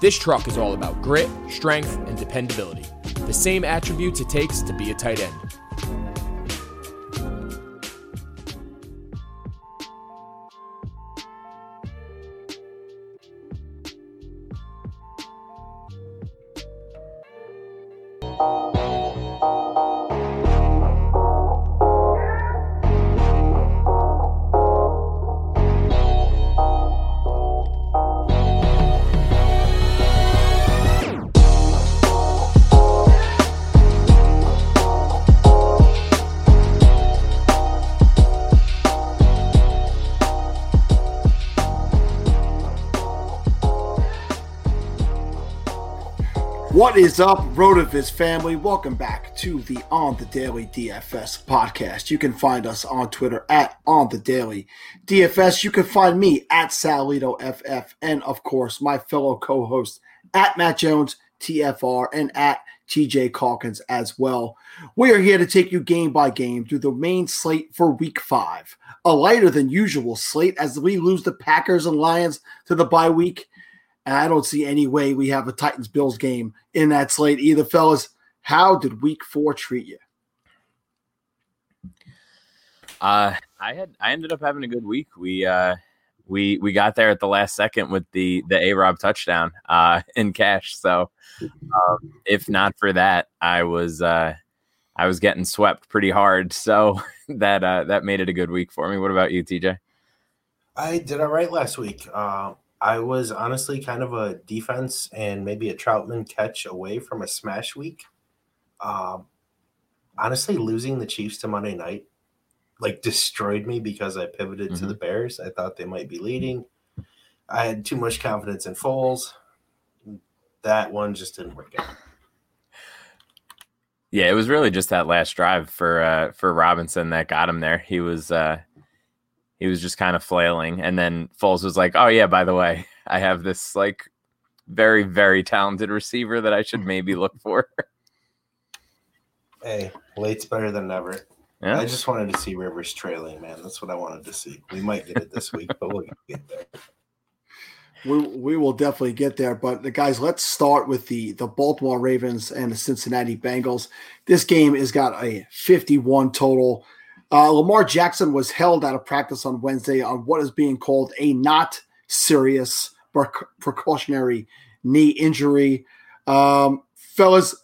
This truck is all about grit, strength, and dependability. The same attributes it takes to be a tight end. What is up, Rotoviz family? Welcome back to the On the Daily DFS podcast. You can find us on Twitter at On the Daily DFS. You can find me at Salito FF, and of course, my fellow co-host at Matt Jones TFR and at TJ Calkins as well. We are here to take you game by game through the main slate for Week Five, a lighter than usual slate as we lose the Packers and Lions to the bye week. And I don't see any way we have a Titans Bills game in that slate either, fellas. How did week four treat you? Uh, I had I ended up having a good week. We uh, we we got there at the last second with the the A Rob touchdown uh, in cash. So um, if not for that, I was uh, I was getting swept pretty hard. So that uh, that made it a good week for me. What about you, TJ? I did all right last week. Uh, I was honestly kind of a defense and maybe a Trautman catch away from a smash week. Um, honestly, losing the Chiefs to Monday night like destroyed me because I pivoted mm-hmm. to the Bears. I thought they might be leading. I had too much confidence in Foles. That one just didn't work out. Yeah, it was really just that last drive for uh, for Robinson that got him there. He was uh, he was just kind of flailing. And then Foles was like, "Oh yeah, by the way, I have this like very very talented receiver that I should maybe look for." hey, late's better than never. Yeah. I just wanted to see Rivers trailing, man. That's what I wanted to see. We might get it this week, but we'll get there. We, we will definitely get there. But the guys, let's start with the the Baltimore Ravens and the Cincinnati Bengals. This game has got a 51 total. Uh, Lamar Jackson was held out of practice on Wednesday on what is being called a not serious precautionary knee injury. Um, fellas,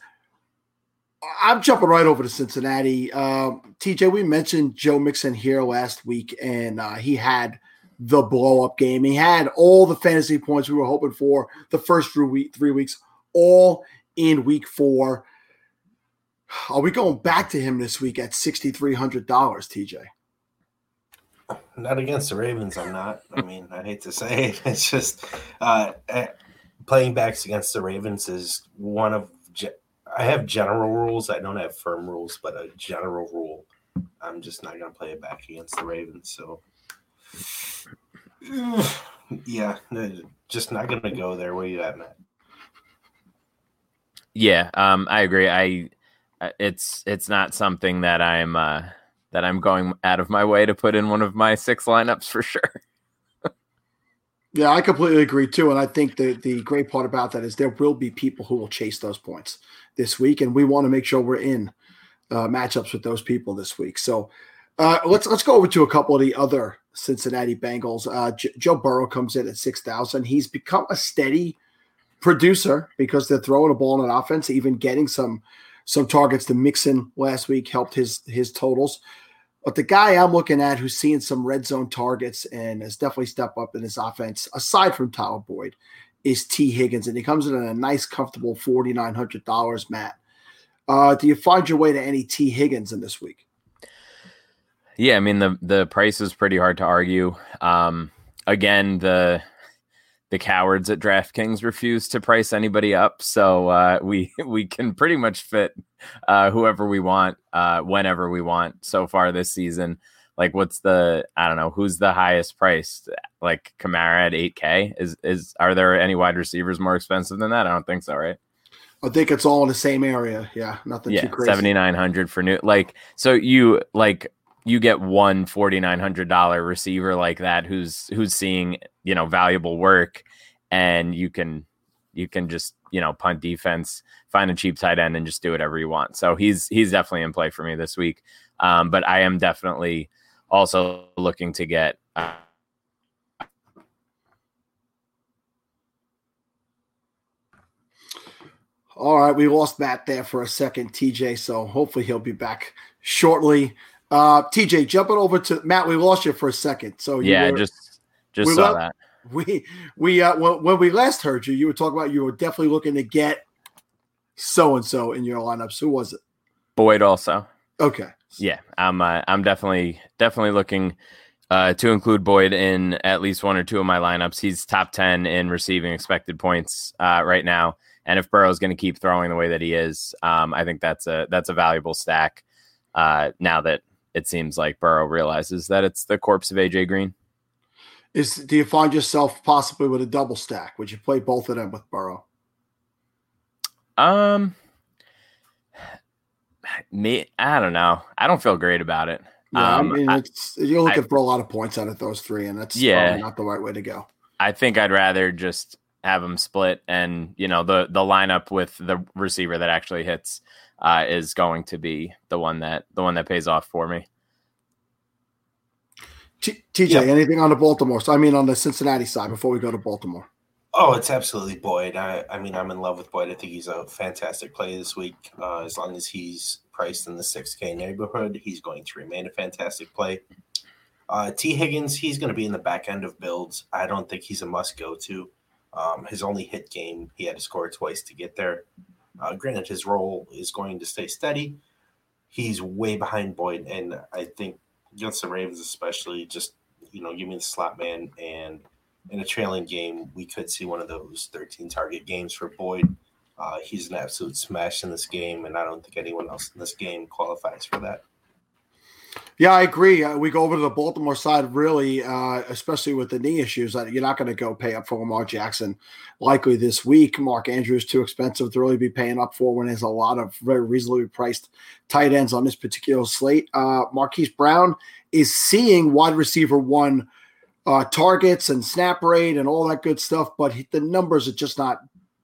I'm jumping right over to Cincinnati. Um, TJ, we mentioned Joe Mixon here last week, and uh, he had the blow up game. He had all the fantasy points we were hoping for the first three, week, three weeks, all in week four. Are we going back to him this week at $6,300, TJ? Not against the Ravens, I'm not. I mean, I hate to say it. It's just uh, eh, playing backs against the Ravens is one of. I have general rules. I don't have firm rules, but a general rule. I'm just not going to play it back against the Ravens. So, yeah, just not going to go there. Where you at, Matt? Yeah, um, I agree. I it's it's not something that I'm uh, that I'm going out of my way to put in one of my six lineups for sure. yeah, I completely agree too, and I think the the great part about that is there will be people who will chase those points this week, and we want to make sure we're in uh, matchups with those people this week. So uh, let's let's go over to a couple of the other Cincinnati Bengals. Uh, J- Joe Burrow comes in at six thousand. He's become a steady producer because they're throwing a ball in an offense, even getting some some targets to Mixon last week helped his his totals. But the guy I'm looking at who's seeing some red zone targets and has definitely stepped up in his offense, aside from Tyler Boyd, is Tee Higgins, and he comes in at a nice, comfortable forty nine hundred dollars. Matt, uh, do you find your way to any Tee Higgins in this week? Yeah, I mean the the price is pretty hard to argue. Um, again, the the cowards at DraftKings refuse to price anybody up, so uh, we we can pretty much fit uh, whoever we want uh, whenever we want. So far this season, like what's the I don't know who's the highest priced? Like Kamara at eight K is is are there any wide receivers more expensive than that? I don't think so, right? I think it's all in the same area. Yeah, nothing yeah, too crazy. Seventy nine hundred for new like so you like you get one forty nine hundred dollar receiver like that who's who's seeing you know valuable work, and you can you can just you know punt defense, find a cheap tight end, and just do whatever you want. So he's he's definitely in play for me this week. Um, but I am definitely also looking to get. Uh, All right, we lost Matt there for a second, TJ. So hopefully he'll be back shortly. Uh, TJ, jumping over to Matt, we lost you for a second. So yeah, were, just just saw that. We we uh, when, when we last heard you, you were talking about you were definitely looking to get so and so in your lineups. Who was it? Boyd also. Okay. Yeah, I'm uh, I'm definitely definitely looking uh, to include Boyd in at least one or two of my lineups. He's top ten in receiving expected points uh, right now, and if Burrow's going to keep throwing the way that he is, um, I think that's a that's a valuable stack. Uh, now that it seems like Burrow realizes that it's the corpse of AJ Green. Is do you find yourself possibly with a double stack? Would you play both of them with Burrow? Um, me, I don't know. I don't feel great about it. Yeah, um, I mean, it's, you're looking I, for a lot of points out of those three, and that's yeah, not the right way to go. I think I'd rather just have them split, and you know the the lineup with the receiver that actually hits uh, is going to be the one that the one that pays off for me. T- TJ, yeah. anything on the Baltimore? So I mean, on the Cincinnati side, before we go to Baltimore. Oh, it's absolutely Boyd. I, I mean, I'm in love with Boyd. I think he's a fantastic play this week. Uh, as long as he's priced in the 6K neighborhood, he's going to remain a fantastic play. Uh, Tee Higgins, he's going to be in the back end of builds. I don't think he's a must go to. Um, his only hit game, he had to score twice to get there. Uh, granted, his role is going to stay steady. He's way behind Boyd, and I think against the Ravens, especially, just you know, give me the slot man, and in a trailing game, we could see one of those 13 target games for Boyd. Uh, he's an absolute smash in this game, and I don't think anyone else in this game qualifies for that. Yeah, I agree. Uh, we go over to the Baltimore side, really, uh, especially with the knee issues. You're not going to go pay up for Lamar Jackson likely this week. Mark Andrews is too expensive to really be paying up for when there's a lot of very reasonably priced tight ends on this particular slate. Uh, Marquise Brown is seeing wide receiver one uh, targets and snap rate and all that good stuff, but he, the numbers are just not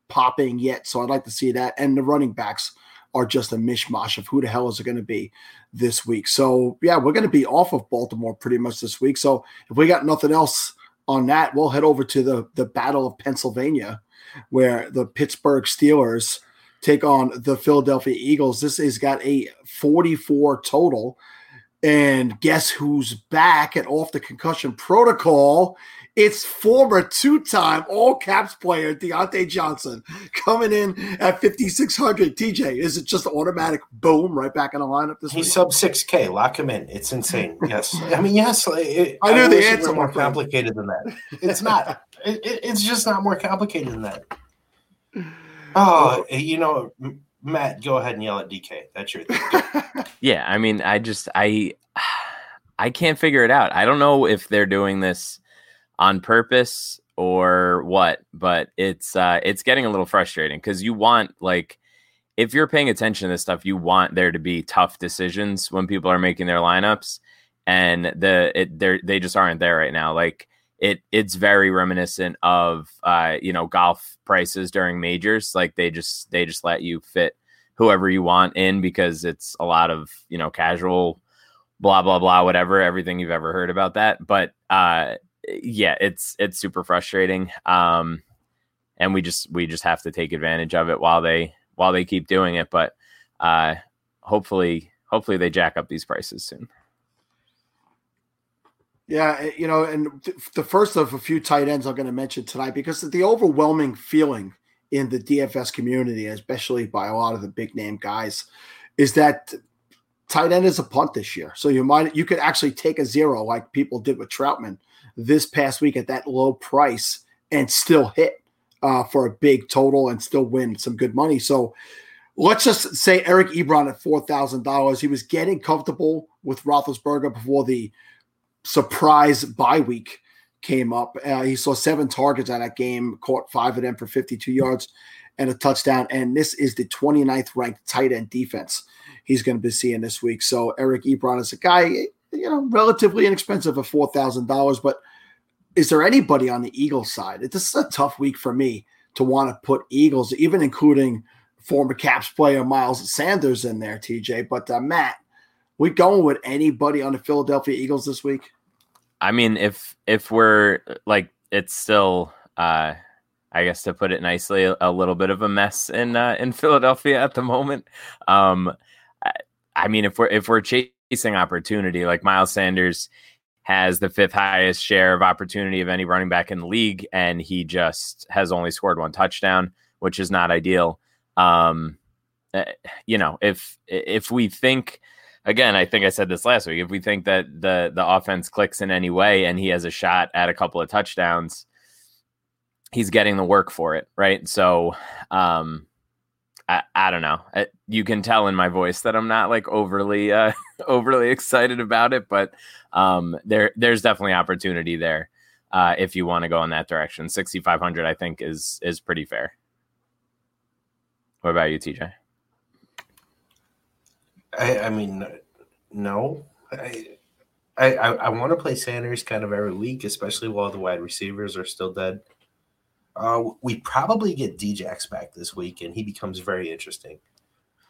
popping yet. So I'd like to see that. And the running backs are just a mishmash of who the hell is it going to be this week. So yeah, we're going to be off of Baltimore pretty much this week. So if we got nothing else on that, we'll head over to the the Battle of Pennsylvania, where the Pittsburgh Steelers take on the Philadelphia Eagles. This has got a 44 total. And guess who's back and off the concussion protocol? It's former two-time All Caps player Diontae Johnson coming in at 5600. TJ, is it just automatic boom right back in the lineup this He's week? sub six K. Lock him in. It's insane. Yes, I mean yes. It, I knew the wish answer, were more complicated than that. It's not. it, it- it's just not more complicated than that. Oh, you know, M- Matt, go ahead and yell at DK. That's your thing. Yeah, I mean, I just I I can't figure it out. I don't know if they're doing this on purpose or what, but it's uh it's getting a little frustrating because you want like if you're paying attention to this stuff, you want there to be tough decisions when people are making their lineups, and the it they they just aren't there right now. Like it it's very reminiscent of uh you know golf prices during majors. Like they just they just let you fit whoever you want in because it's a lot of you know casual blah blah blah whatever everything you've ever heard about that. But uh yeah it's it's super frustrating. Um and we just we just have to take advantage of it while they while they keep doing it. But uh hopefully hopefully they jack up these prices soon Yeah, eh, you know, and th- the first of a few tight ends I'm going to mention tonight because the overwhelming feeling in the DFS community, especially by a lot of the big name guys, is that tight end is a punt this year. So you might you could actually take a zero like people did with Trautman this past week at that low price and still hit uh, for a big total and still win some good money. So let's just say Eric Ebron at four thousand dollars. He was getting comfortable with Roethlisberger before the surprise bye week came up. Uh, he saw seven targets on that game, caught five of them for 52 yards and a touchdown. And this is the 29th ranked tight end defense he's going to be seeing this week. So Eric Ebron is a guy, you know, relatively inexpensive at $4,000. But is there anybody on the Eagles side? This is a tough week for me to want to put Eagles, even including former Caps player Miles Sanders in there, TJ. But uh, Matt, we going with anybody on the Philadelphia Eagles this week? I mean, if if we're like, it's still, uh, I guess to put it nicely, a, little bit of a mess in uh, in Philadelphia at the moment. Um, I, I mean, if we're if we're chasing opportunity, like Miles Sanders has the fifth highest share of opportunity of any running back in the league, and he just has only scored one touchdown, which is not ideal. Um, eh, you know, if if we think again, I think I said this last week. If we think that the the offense clicks in any way and he has a shot at a couple of touchdowns, he's getting the work for it, right? So, um, I, I don't know. I, you can tell in my voice that I'm not like overly uh, overly excited about it, but um, there there's definitely opportunity there uh, if you want to go in that direction. 6,500, I think, is is pretty fair. What about you, TJ? I, I mean, no. I I, I, want to play Sanders kind of every week, especially while the wide receivers are still dead. Uh, we probably get Djax back this week, and he becomes very interesting.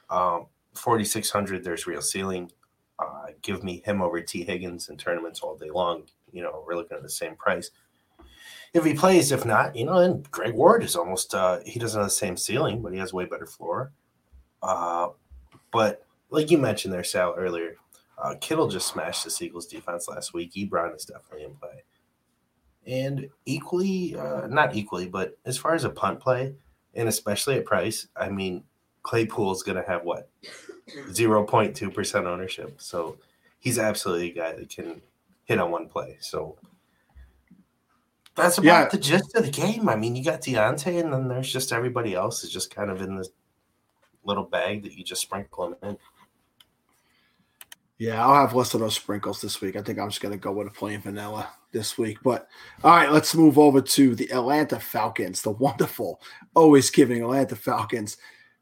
Um, 4,600, there's real ceiling. Uh, give me him over Tee Higgins in tournaments all day long. You know, we're looking at the same price. If he plays, if not, you know, then Greg Ward is almost, uh, he doesn't have the same ceiling, but he has way better floor. Uh, but like you mentioned there, Sal, earlier, uh, Kittle just smashed the Eagles defense last week. Ebron is definitely in play. And equally, uh, not equally, but as far as a punt play, and especially at price, I mean, Claypool is going to have what? 0.2% ownership. So he's absolutely a guy that can hit on one play. So that's about Yeah. the gist of the game. I mean, you got Diontae, and then there's just everybody else is just kind of in this little bag that you just sprinkle them in. Yeah, I'll have less of those sprinkles this week. I think I'm just going to go with a plain vanilla this week. But all right, let's move over to the Atlanta Falcons, the wonderful, always giving Atlanta Falcons,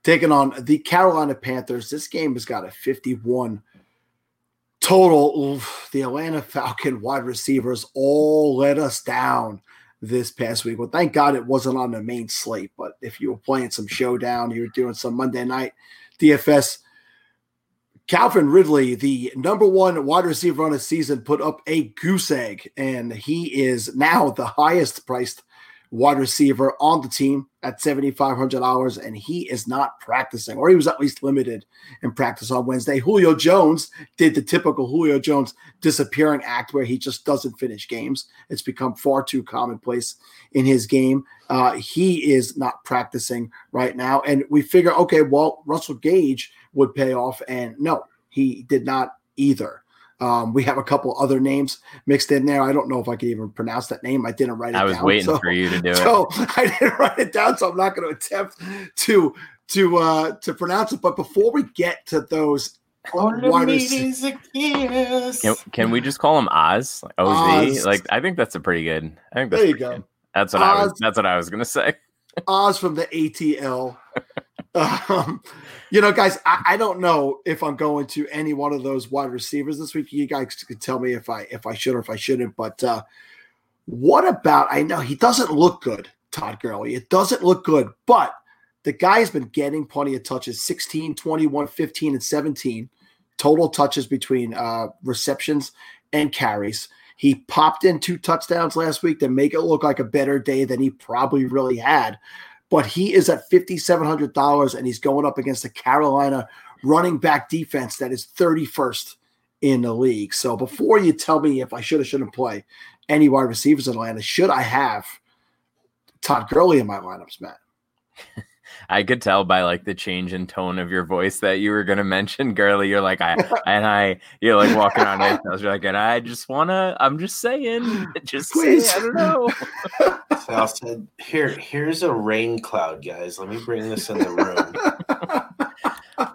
taking on the Carolina Panthers. This game has got a 51 total. Oof, the Atlanta Falcon wide receivers all let us down this past week. Well, thank God it wasn't on the main slate. But if you were playing some showdown, you were doing some Monday night DFS. Calvin Ridley, the number one wide receiver on the season, put up a goose egg, and he is now the highest priced wide receiver on the team at $7,500, and he is not practicing, or he was at least limited in practice on Wednesday. Julio Jones did the typical Julio Jones disappearing act where he just doesn't finish games. It's become far too commonplace in his game. Uh, he is not practicing right now. And we figure, okay, well, Russell Gage would pay off. And no, he did not either. Um, we have a couple other names mixed in there. I don't know if I can even pronounce that name. I didn't write it down. I was down, waiting so- for you to do so it. I didn't write it down, so I'm not going to attempt to to uh to pronounce it. But before we get to those wide Can, can we just call him Oz? Like, Oz? Oz. Like I think that's a pretty good. I think that's There you go. good. That's what I was. That's what I was gonna say. Oz from the ATL. um, you know, guys, I, I don't know if I'm going to any one of those wide receivers this week. You guys could tell me if I if I should or if I shouldn't. But uh, what about? I know he doesn't look good, Todd Gurley. It doesn't look good, but the guy's been getting plenty of touches 16, 21, 15, and 17 total touches between uh, receptions and carries. He popped in two touchdowns last week to make it look like a better day than he probably really had. But he is at $5,700 and he's going up against the Carolina running back defense that is 31st in the league. So before you tell me if I should or shouldn't play any wide receivers in Atlanta, should I have Todd Gurley in my lineups, Matt? I could tell by like the change in tone of your voice that you were gonna mention Gurley. You're like I and I. You're like walking on. I was like, and I just wanna. I'm just saying. Just say. I don't know. Sal said, "Here, here's a rain cloud, guys. Let me bring this in the room."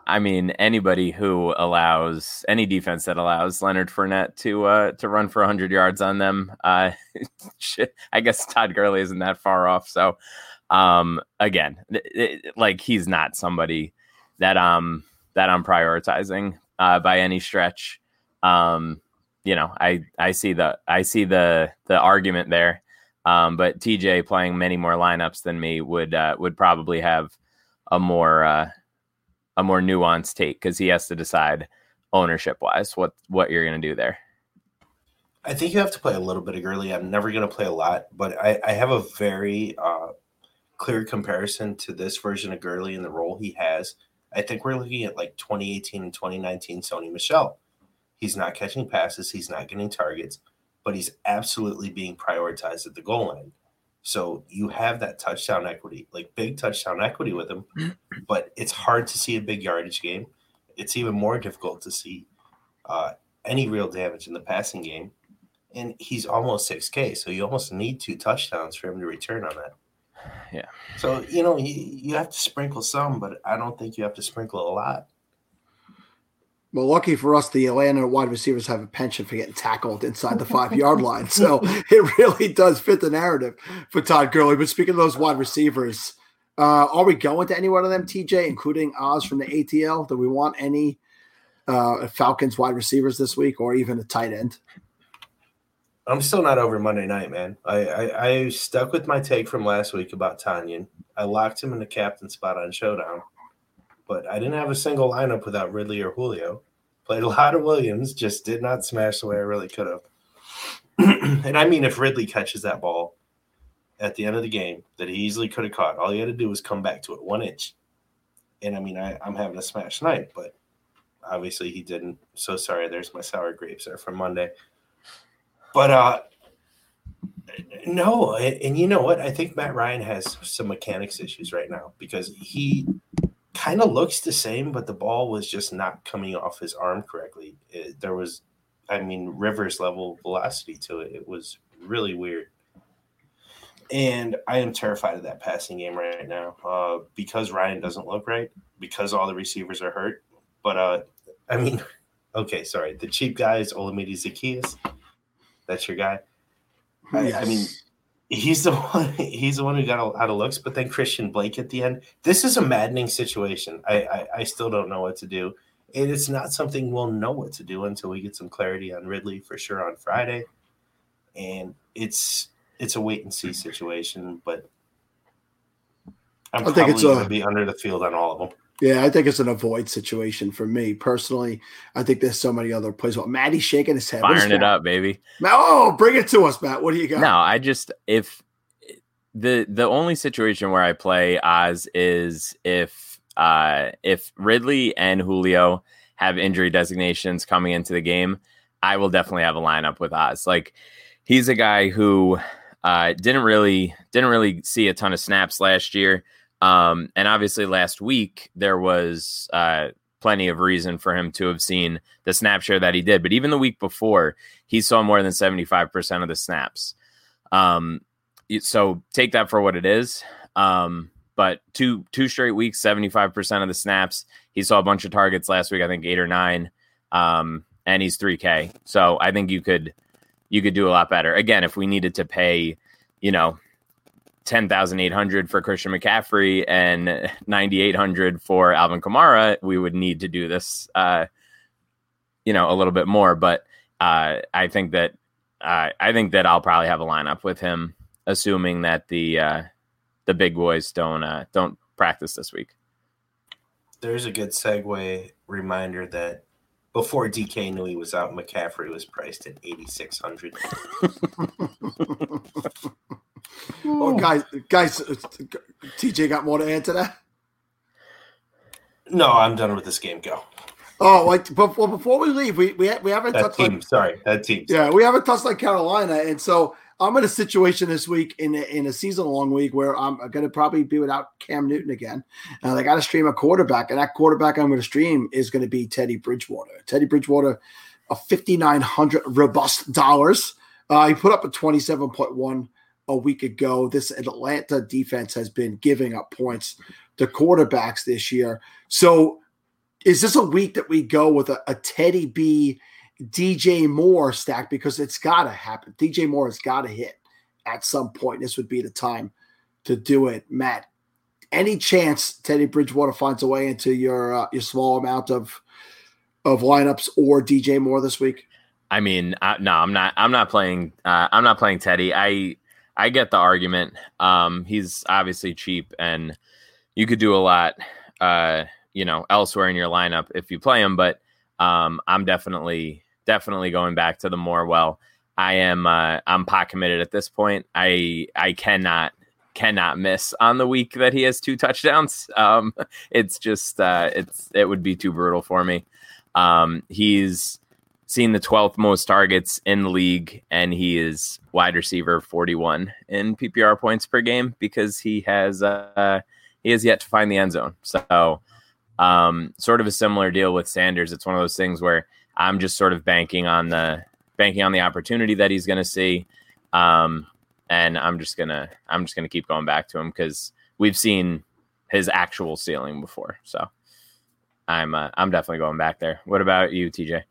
I mean, anybody who allows any defense that allows Leonard Fournette to uh, to run for 100 yards on them, uh, I guess Todd Gurley isn't that far off. So, um, again, th- th- like he's not somebody that um that I'm prioritizing uh, by any stretch. Um, you know, I I see the I see the the argument there. Um, but TJ playing many more lineups than me would uh, would probably have a more uh, a more nuanced take because he has to decide ownership wise what what you're going to do there. I think you have to play a little bit of Gurley. I'm never going to play a lot, but I, I have a very uh, clear comparison to this version of Gurley and the role he has. I think we're looking at like 2018 and 2019 Sony Michel. He's not catching passes, he's not getting targets, but he's absolutely being prioritized at the goal line. So you have that touchdown equity, like big touchdown equity with him, but it's hard to see a big yardage game. It's even more difficult to see uh, any real damage in the passing game and he's almost 6K. So you almost need two touchdowns for him to return on that. Yeah. So, you know, you, you have to sprinkle some, but I don't think you have to sprinkle a lot. Well, lucky for us, the Atlanta wide receivers have a penchant for getting tackled inside the five yard line. So it really does fit the narrative for Todd Gurley. But speaking of those wide receivers, uh, are we going to any one of them, TJ, including Oz from the ATL? Do we want any uh, Falcons wide receivers this week or even a tight end? I'm still not over Monday night, man. I, I, I stuck with my take from last week about Tonyan. I locked him in the captain spot on Showdown, but I didn't have a single lineup without Ridley or Julio. Played a lot of Williams, just did not smash the way I really could have. and I mean, if Ridley catches that ball at the end of the game that he easily could have caught, all he had to do was come back to it one inch. And I mean, I, I'm having a smash night, but obviously he didn't. So sorry. There's my sour grapes there from Monday. But uh no, and, you know what? I think Matt Ryan has some mechanics issues right now because he kind of looks the same, but the ball was just not coming off his arm correctly. It, there was, I mean, Rivers level velocity to it. It was really weird. And I am terrified of that passing game right now uh, because Ryan doesn't look right, because all the receivers are hurt. But uh, I mean, okay, sorry. The cheap guy is Olamide Zaccheaus. That's your guy. I, I mean, he's the one. He's the one who got a lot of looks. But then Christian Blake at the end. This is a maddening situation. I, I, I still don't know what to do. And it's not something we'll know what to do until we get some clarity on Ridley for sure on Friday. And it's it's a wait and see situation. But I'm I think probably it's going to be under the field on all of them. Yeah, I think it's an avoid situation for me personally. I think there's so many other plays. Well, Maddie's shaking his head. Firing it up, baby. Oh, bring it to us, Matt. What do you got? No, I just if the the only situation where I play Oz is if uh, if Ridley and Julio have injury designations coming into the game, I will definitely have a lineup with Oz. Like he's a guy who uh, didn't really didn't really see a ton of snaps last year, um, and obviously last week there was uh, plenty of reason for him to have seen the snap share that he did. But even the week before, he saw more than seventy five percent of the snaps. Um, so take that for what it is. Um, but two two straight weeks, seventy five percent of the snaps. He saw a bunch of targets last week. I think eight or nine. Um, and he's three K. So I think you could you could do a lot better. Again, if we needed to pay, you know, ten thousand eight hundred for Christian McCaffrey and ninety eight hundred for Alvin Kamara, we would need to do this, uh, you know, a little bit more. But uh, I think that uh, I think that I'll probably have a lineup with him, assuming that the uh, the big boys don't uh, don't practice this week. There's a good segue reminder that before DK knew he was out, McCaffrey was priced at eighty six hundred. oh, guys, guys, uh, TJ got more to add to that. No, I'm done with this game. Go. Oh, like before before we leave, we we, we haven't that touched team. on Sorry, that team. Yeah, we haven't touched on Carolina, and so I'm in a situation this week in a, in a season long week where I'm going to probably be without Cam Newton again. And I got to stream a quarterback, and that quarterback I'm going to stream is going to be Teddy Bridgewater. Teddy Bridgewater, a 5,900 robust dollars. Uh, he put up a 27.1 a week ago. This Atlanta defense has been giving up points to quarterbacks this year. So, is this a week that we go with a, a Teddy B? DJ Moore stack because it's got to happen. DJ Moore has got to hit at some point. This would be the time to do it, Matt. Any chance Teddy Bridgewater finds a way into your uh, your small amount of of lineups or DJ Moore this week? I mean, I, no, I'm not. I'm not playing. Uh, I'm not playing Teddy. I I get the argument. Um, he's obviously cheap, and you could do a lot, uh, you know, elsewhere in your lineup if you play him. But um, I'm definitely definitely going back to the more well. I am uh, I'm pot committed at this point. I I cannot cannot miss on the week that he has two touchdowns. Um, it's just uh, it's it would be too brutal for me. Um, he's seen the 12th most targets in the league, and he is wide receiver 41 in PPR points per game because he has uh, he has yet to find the end zone. So, um, sort of a similar deal with Sanders. It's one of those things where I'm just sort of banking on the banking on the opportunity that he's going to see, um, and I'm just gonna I'm just gonna keep going back to him because we've seen his actual ceiling before. So I'm uh, I'm definitely going back there. What about you, TJ?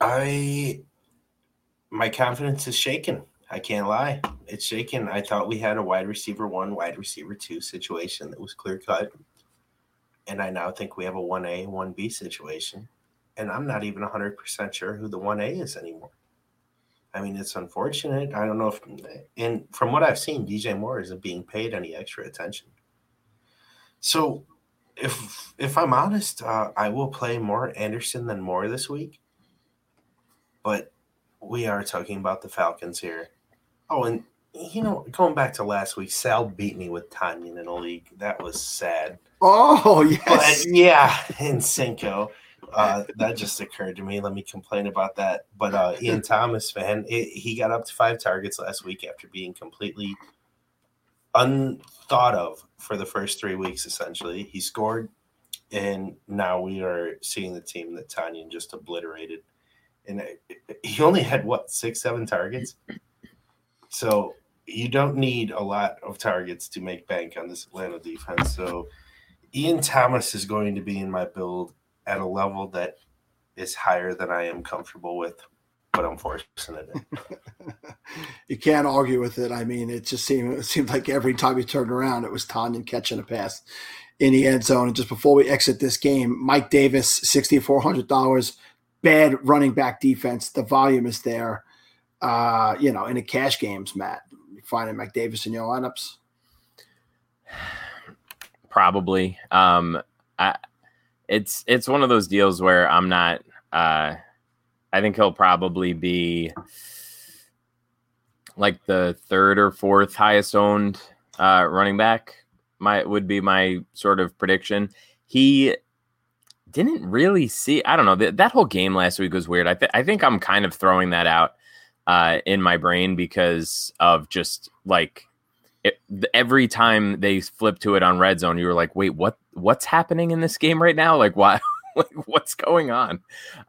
I my confidence is shaken. I can't lie. It's shaken. I thought we had a wide receiver one, wide receiver two situation that was clear cut. And I now think we have a 1A, 1B situation. And I'm not even 100% sure who the 1A is anymore. I mean, it's unfortunate. I don't know if, and from what I've seen, DJ Moore isn't being paid any extra attention. So, if if I'm honest, uh, I will play more Anderson than Moore this week. But we are talking about the Falcons here. Oh, and you know, going back to last week, Sal beat me with Tonyan in a league. That was sad. Oh yes, but yeah, in Cinco. Uh, that just occurred to me. Let me complain about that. But uh, Ian Thomas, man, it, he got up to five targets last week after being completely unthought of for the first three weeks. Essentially, he scored, and now we are seeing the team that Tonyan just obliterated. And he only had what six, seven targets. So you don't need a lot of targets to make bank on this Atlanta defense. So Ian Thomas is going to be in my build at a level that is higher than I am comfortable with, but I'm forcing it you can't argue with it. I mean, it just seemed it seemed like every time you turned around, it was Tonyan catching a pass in the end zone. And just before we exit this game, Mike Davis, sixty four hundred dollars, bad running back defense. The volume is there. Uh, you know, in the cash games, Matt, you finding Mike Davis in your lineups? Probably. Um, I, it's it's one of those deals where I'm not. Uh, I think he'll probably be like the third or fourth highest owned uh, running back. My would be my sort of prediction. He didn't really see. I don't know that that whole game last week was weird. I th- I think I'm kind of throwing that out uh, in my brain because of just like it, every time they flip to it on red zone, you were like, wait, what? What's happening in this game right now? Like, why? like, what's going on?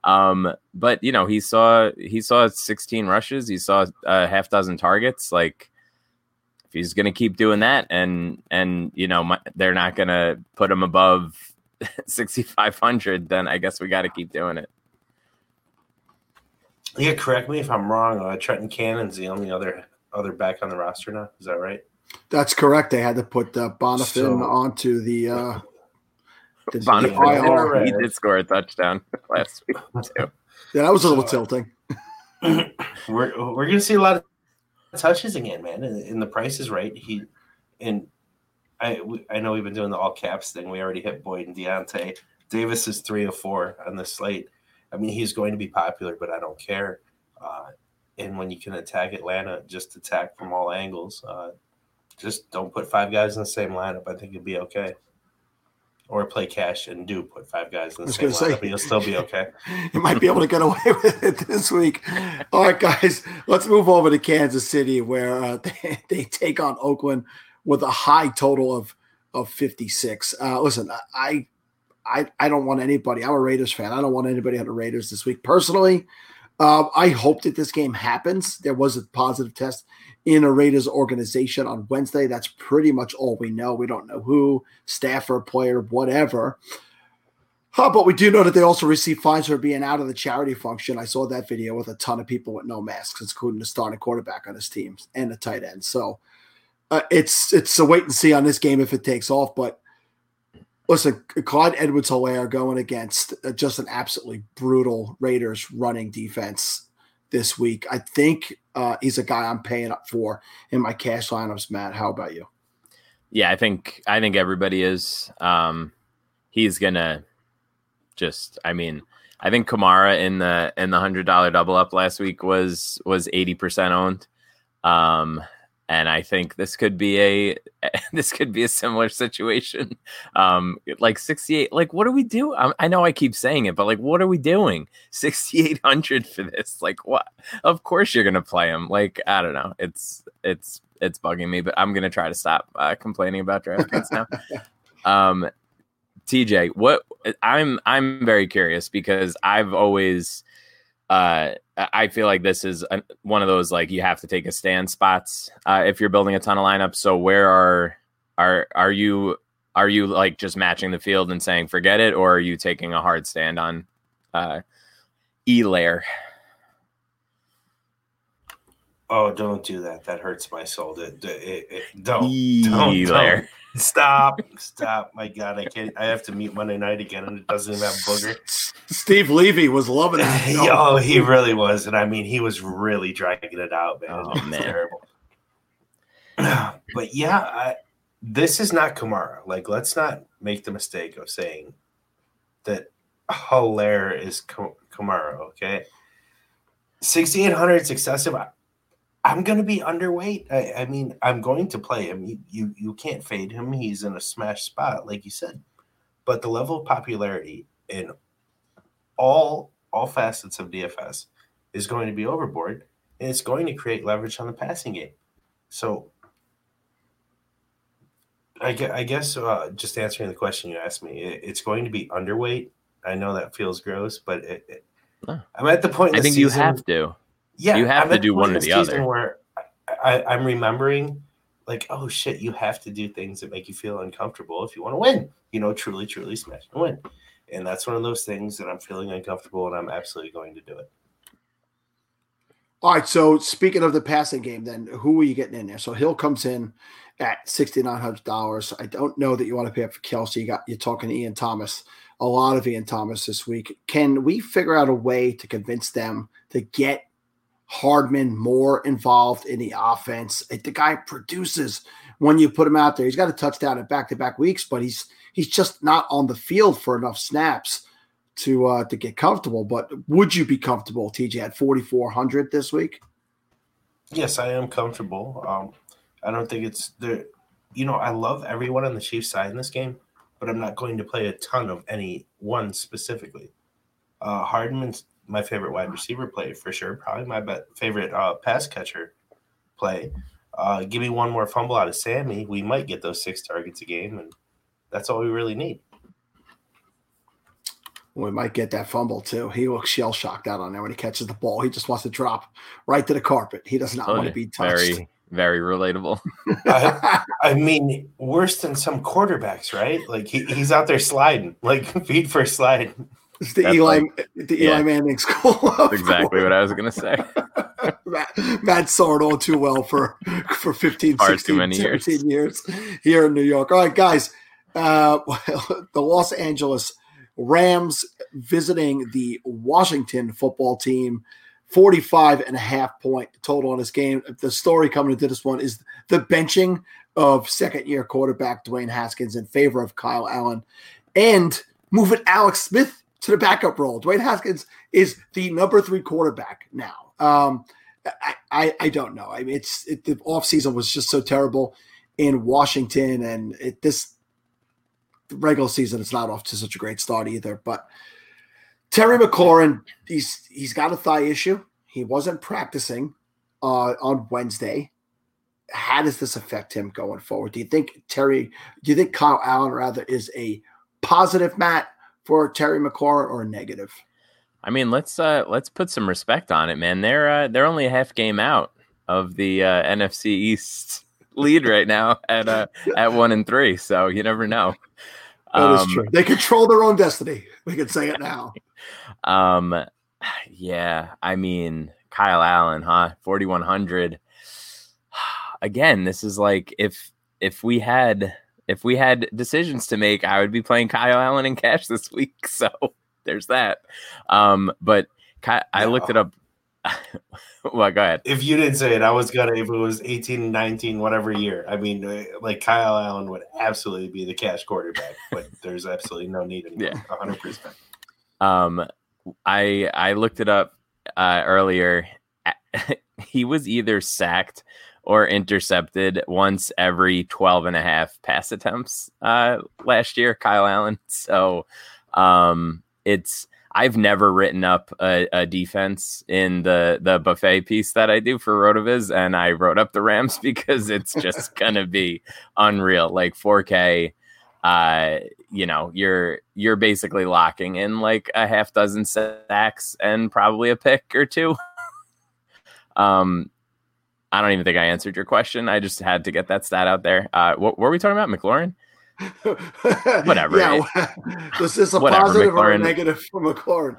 Um, but you know, he saw he saw 16 rushes, he saw a half dozen targets. Like, if he's going to keep doing that, and and you know, my, they're not going to put him above 6,500, then I guess we got to keep doing it. Yeah, correct me if I'm wrong. Uh, Trenton Cannon's the only other other back on the roster now. Is that right? That's correct. They had to put uh, Bonnafon so, onto the. Uh, the Bonnafon, he did score a touchdown last week too. Yeah, that was a little so, tilting. we're we're gonna see a lot of touches again, man. And, and the price is right. He and I we, I know we've been doing the all caps thing. We already hit Boyd and Diontae. Davis is three of four on the slate. I mean, he's going to be popular, but I don't care. Uh, and when you can attack Atlanta, just attack from all angles. Uh, just don't put five guys in the same lineup. I think you'll be okay. Or play cash and do put five guys in the same lineup, say, you'll still be okay. you might be able to get away with it this week. All right, guys, let's move over to Kansas City, where uh, they, they take on Oakland with a high total of of 56. Uh, listen, I I I don't want anybody. I'm a Raiders fan. I don't want anybody on the Raiders this week. Personally, uh, I hope that this game happens. There was a positive test in a Raiders organization on Wednesday. That's pretty much all we know. We don't know who, staffer, player, whatever. But we do know that they also received fines for being out of the charity function. I saw that video with a ton of people with no masks, including the starting quarterback on his team and the tight end. So uh, it's it's a wait and see on this game if it takes off. But listen, Clyde Edwards Helaire going against just an absolutely brutal Raiders running defense this week. I think uh, he's a guy I'm paying up for in my cash lineups. Matt, how about you? Yeah, I think I think everybody is. Um, he's gonna just. I mean, I think Kamara in the in the hundred dollar double up last week was was eighty percent owned. Um, and I think this could be a this could be a similar situation. Um, like 68, like what do we do? I, I know I keep saying it, but like what are we doing? 6800 for this? Like what? Of course you're gonna play him. Like I don't know. It's it's it's bugging me, but I'm gonna try to stop uh, complaining about DraftKings now. um, TJ, what I'm I'm very curious because I've always uh, I feel like this is a, one of those like you have to take a stand spots uh, if you're building a ton of lineups. So where are are are you are you like just matching the field and saying forget it, or are you taking a hard stand on uh, Helaire? Oh, don't do that. That hurts my soul. It, it, it, don't, don't, don't, Stop, stop. My God, I can't. I have to meet Monday night again, and it doesn't even have booger. Steve Levy was loving it. oh, he really was, and I mean, he was really dragging it out, man. Oh, man. terrible. but yeah, I, this is not Kamara. Like, let's not make the mistake of saying that Helaire is Kamara. Okay, sixty eight hundred is excessive. I'm going to be underweight. I, I, mean, I'm going to play him. You, you you can't fade him. He's in a smash spot, like you said. But the level of popularity in all all facets of DFS is going to be overboard, and it's going to create leverage on the passing game. So, I guess, I guess uh, just answering the question you asked me, it, it's going to be underweight. I know that feels gross, but it, it, I'm at the point. I think season, you have to yeah, you have I'm to do one or the other. Where I, I'm remembering, like, oh shit, you have to do things that make you feel uncomfortable if you want to win. You know, truly, truly smash and win. And that's one of those things that I'm feeling uncomfortable, and I'm absolutely going to do it. All right. So speaking of the passing game, then who are you getting in there? So Hill comes in at sixty nine hundred dollars. I don't know that you want to pay up for Kelce. You got you're talking to Ian Thomas, a lot of Ian Thomas this week. Can we figure out a way to convince them to get Hardman more involved in the offense. The guy produces when you put him out there. He's got a touchdown in back-to-back weeks, but he's he's just not on the field for enough snaps to uh, to get comfortable. But would you be comfortable, TJ, at 4,400 this week? Yes, I am comfortable. Um, I don't think it's the, you know, I love everyone on the Chiefs side in this game, but I'm not going to play a ton of any one specifically. Uh, Hardman's my favorite wide receiver play for sure. Probably my be- favorite uh, pass catcher play. Uh, give me one more fumble out of Sammy, we might get those six targets a game, and that's all we really need. We might get that fumble too. He looks shell shocked out on there when he catches the ball. He just wants to drop right to the carpet. He does not Oh, want to be touched. Very, very relatable. I, I mean, worse than some quarterbacks, right? Like he, he's out there sliding, like feet first slide. It's the That's Eli, like- the yeah. Eli Manning school. exactly what I was gonna say. Matt, Matt saw it all too well for for 15, Far too 16, many years. 17 years. here in New York. All right, guys. Uh, the Los Angeles Rams visiting the Washington football team. 45 and a half point total on this game. The story coming into this one is the benching of second year quarterback Dwayne Haskins in favor of Kyle Allen and moving Alex Smith to the backup role. Dwayne Haskins is the number three quarterback now. Um, I, I, I don't know. I mean, it's it, the offseason was just so terrible in Washington, and it, this regular season it's not off to such a great start either. But Terry McLaurin, he's he's got a thigh issue. He wasn't practicing uh, on Wednesday. How does this affect him going forward? Do you think Terry? Do you think Kyle Allen rather is a positive Matt for Terry McLaurin or negative? I mean, let's uh let's put some respect on it, man. They're uh, they're only a half game out of the uh, NFC East lead right now at uh at one and three, so you never know. That is Um, true. They control their own destiny. We can say it now. Um, yeah, I mean Kyle Allen, huh? Forty one hundred. Again, this is like if if we had if we had decisions to make, I would be playing Kyle Allen in cash this week. So there's that. Um, but Ky- I looked it up. well, go ahead. If you didn't say it, I was gonna. If it was 18, 19, whatever year, I mean, uh, like Kyle Allen would absolutely be the cash quarterback, but there's absolutely no need anymore. Yeah. 100. percent Um, I I looked it up uh, earlier. he was either sacked or intercepted once every 12 and a half pass attempts uh, last year, Kyle Allen. So um, it's I've never written up a, a defense in the the buffet piece that I do for Rotoviz, and I wrote up the Rams because it's just gonna be unreal, like 4K. Uh, you know, you're you're basically locking in like a half dozen sacks and probably a pick or two. um, I don't even think I answered your question. I just had to get that stat out there. Uh, what, were we talking about, McLaurin? Whatever. Yeah. Was this a Whatever, positive or a negative for McLaurin?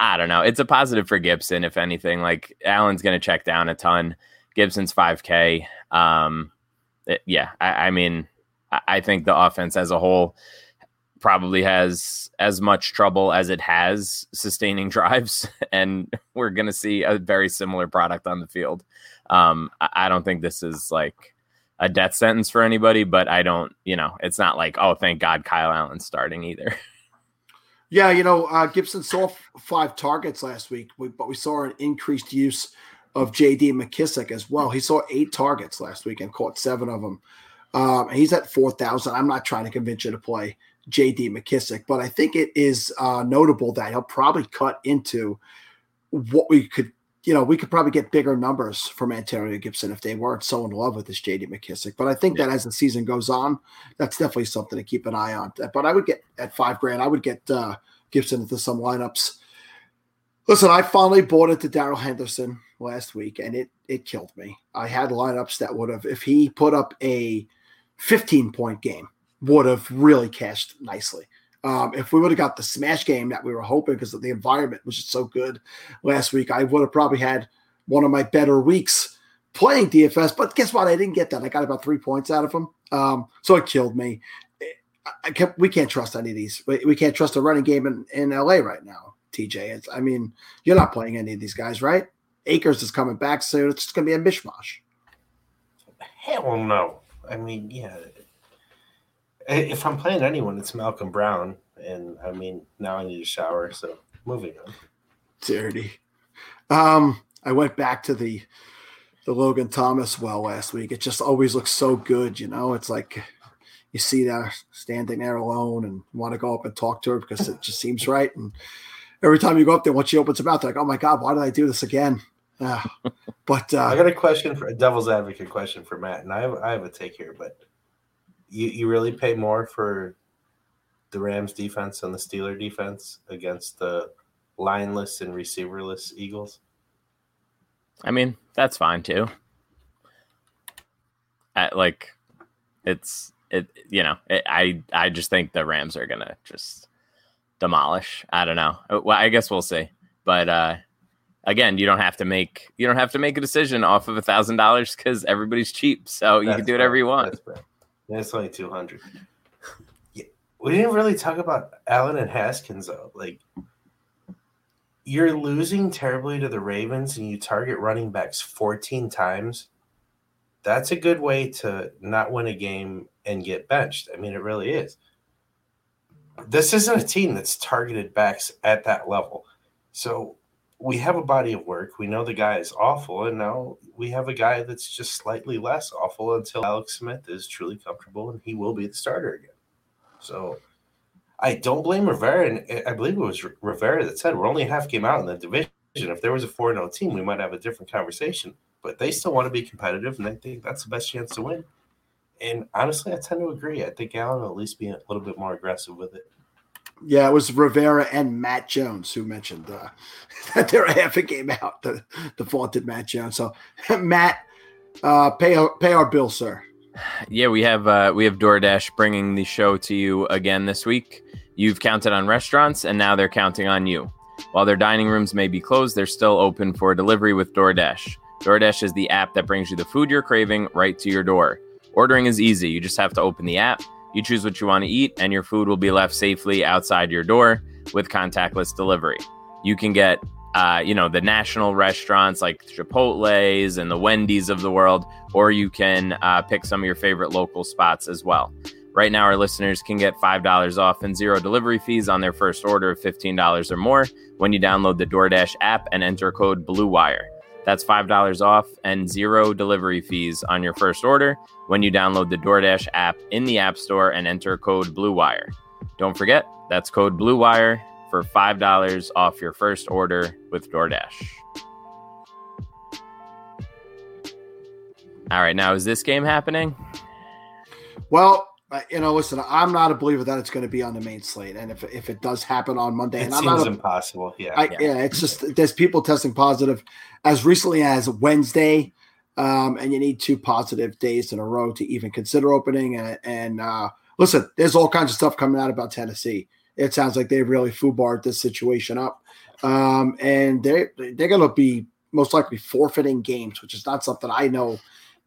I don't know. It's a positive for Gibson, if anything. Like Allen's going to check down a ton. Gibson's 5K. Um, it- yeah, I, I mean, I, I think the offense as a whole probably has as much trouble as it has sustaining drives, and we're going to see a very similar product on the field. Um, I, don't think this is like a death sentence for anybody, but I don't, you know, it's not like, oh, thank God Kyle Allen's starting either. Yeah, you know, uh, Gibson saw f- five targets last week, we, but we saw an increased use of J.D. McKissick as well. He saw eight targets last week and caught seven of them. Um, and he's at 4,000. I'm not trying to convince you to play J.D. McKissick, but I think it is uh, notable that he'll probably cut into what we could, you know, we could probably get bigger numbers from Antonio Gibson if they weren't so in love with this J.D. McKissick. But I think that as the season goes on, that's definitely something to keep an eye on. But I would get at five grand, I would get uh, Gibson into some lineups. Listen, I finally bought into Darrell Henderson last week, and it it killed me. I had lineups that would have, if he put up a 15 point game, would have really cashed nicely. Um, if we would have got the smash game that we were hoping because the environment was just so good last week, I would have probably had one of my better weeks playing DFS. But guess what? I didn't get that. I got about three points out of him. Um, so it killed me. I we can't trust any of these. We, we can't trust a running game in, in LA right now, TJ. It's, I mean, you're not playing any of these guys, right? Akers is coming back soon. It's just going to be a mishmash. Hell no. I mean, yeah. If I'm playing anyone, it's Malcolm Brown, and I mean, now I need a shower. So moving on. Dirty. Um, I went back to the the Logan Thomas well last week. It just always looks so good, you know. It's like you see that standing there alone and want to go up and talk to her because it just seems right. And every time you go up there, once she opens her mouth, like, oh my god, why did I do this again? Uh, but uh, I got a question for a devil's advocate question for Matt, and I have I have a take here, but you you really pay more for the Rams defense and the Steeler defense against the lineless and receiverless Eagles? I mean, that's fine too. At, like, it's it. You know, it, I I just think the Rams are gonna just demolish. I don't know. Uh, well, I guess we'll see. But uh, again, you don't have to make you don't have to make a decision off of a thousand dollars because everybody's cheap. So you That's can do whatever you want. It's only two hundred. Yeah, we didn't really talk about Allen and Haskins though. Like, you're losing terribly to the Ravens, and you target running backs fourteen times. That's a good way to not win a game and get benched. I mean, it really is. This isn't a team that's targeted backs at that level. So we have a body of work. We know the guy is awful, and now we have a guy that's just slightly less awful until Alex Smith is truly comfortable and he will be the starter again. So I don't blame Rivera, and I believe it was Rivera that said we're only half game out in the division. If there was a 4 0 team, we might have a different conversation. But they still want to be competitive, and they think that's the best chance to win. And honestly, I tend to agree. I think Allen will at least be a little bit more aggressive with it. Yeah, it was Rivera and Matt Jones who mentioned uh, that they're a game out. The, the Matt Jones. So Matt, uh, pay our, pay our bill, sir. Yeah, we have uh, we have DoorDash bringing the show to you again this week. You've counted on restaurants, and now they're counting on you. While their dining rooms may be closed, they're still open for delivery with DoorDash. DoorDash is the app that brings you the food you're craving right to your door. Ordering is easy. You just have to open the app, you choose what you want to eat, and your food will be left safely outside your door with contactless delivery. You can get, uh, you know, the national restaurants like Chipotle's and the Wendy's of the world, or you can uh, pick some of your favorite local spots as well. Right now, our listeners can get $5 off and zero delivery fees on their first order of $15 or more when you download the DoorDash app and enter code BLUEWIRE. That's $5 off and zero delivery fees on your first order when you download the DoorDash app in the App Store and enter code BLUEWIRE. Don't forget, that's code BLUEWIRE for $5 off your first order with DoorDash. All right, now is this game happening? Well, you know, listen, I'm not a believer that it's going to be on the main slate, and if if it does happen on Monday, It and I'm seems not a, impossible. Yeah. I, yeah. it's just there's people testing positive as recently as Wednesday, um, and you need two positive days in a row to even consider opening. And, and uh, listen, there's all kinds of stuff coming out about Tennessee. It sounds like they really foobarred this situation up, um, and they they're going to be most likely forfeiting games, which is not something I know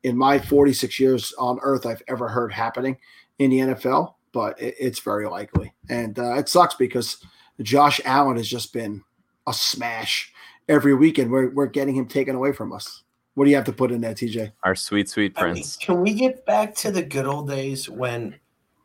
in my 46 years on Earth I've ever heard happening in the NFL, but it, it's very likely, and uh, it sucks because Josh Allen has just been a smash every weekend. We're we're getting him taken away from us. What do you have to put in there, TJ? Our sweet, sweet I mean, prince. can we get back to the good old days when,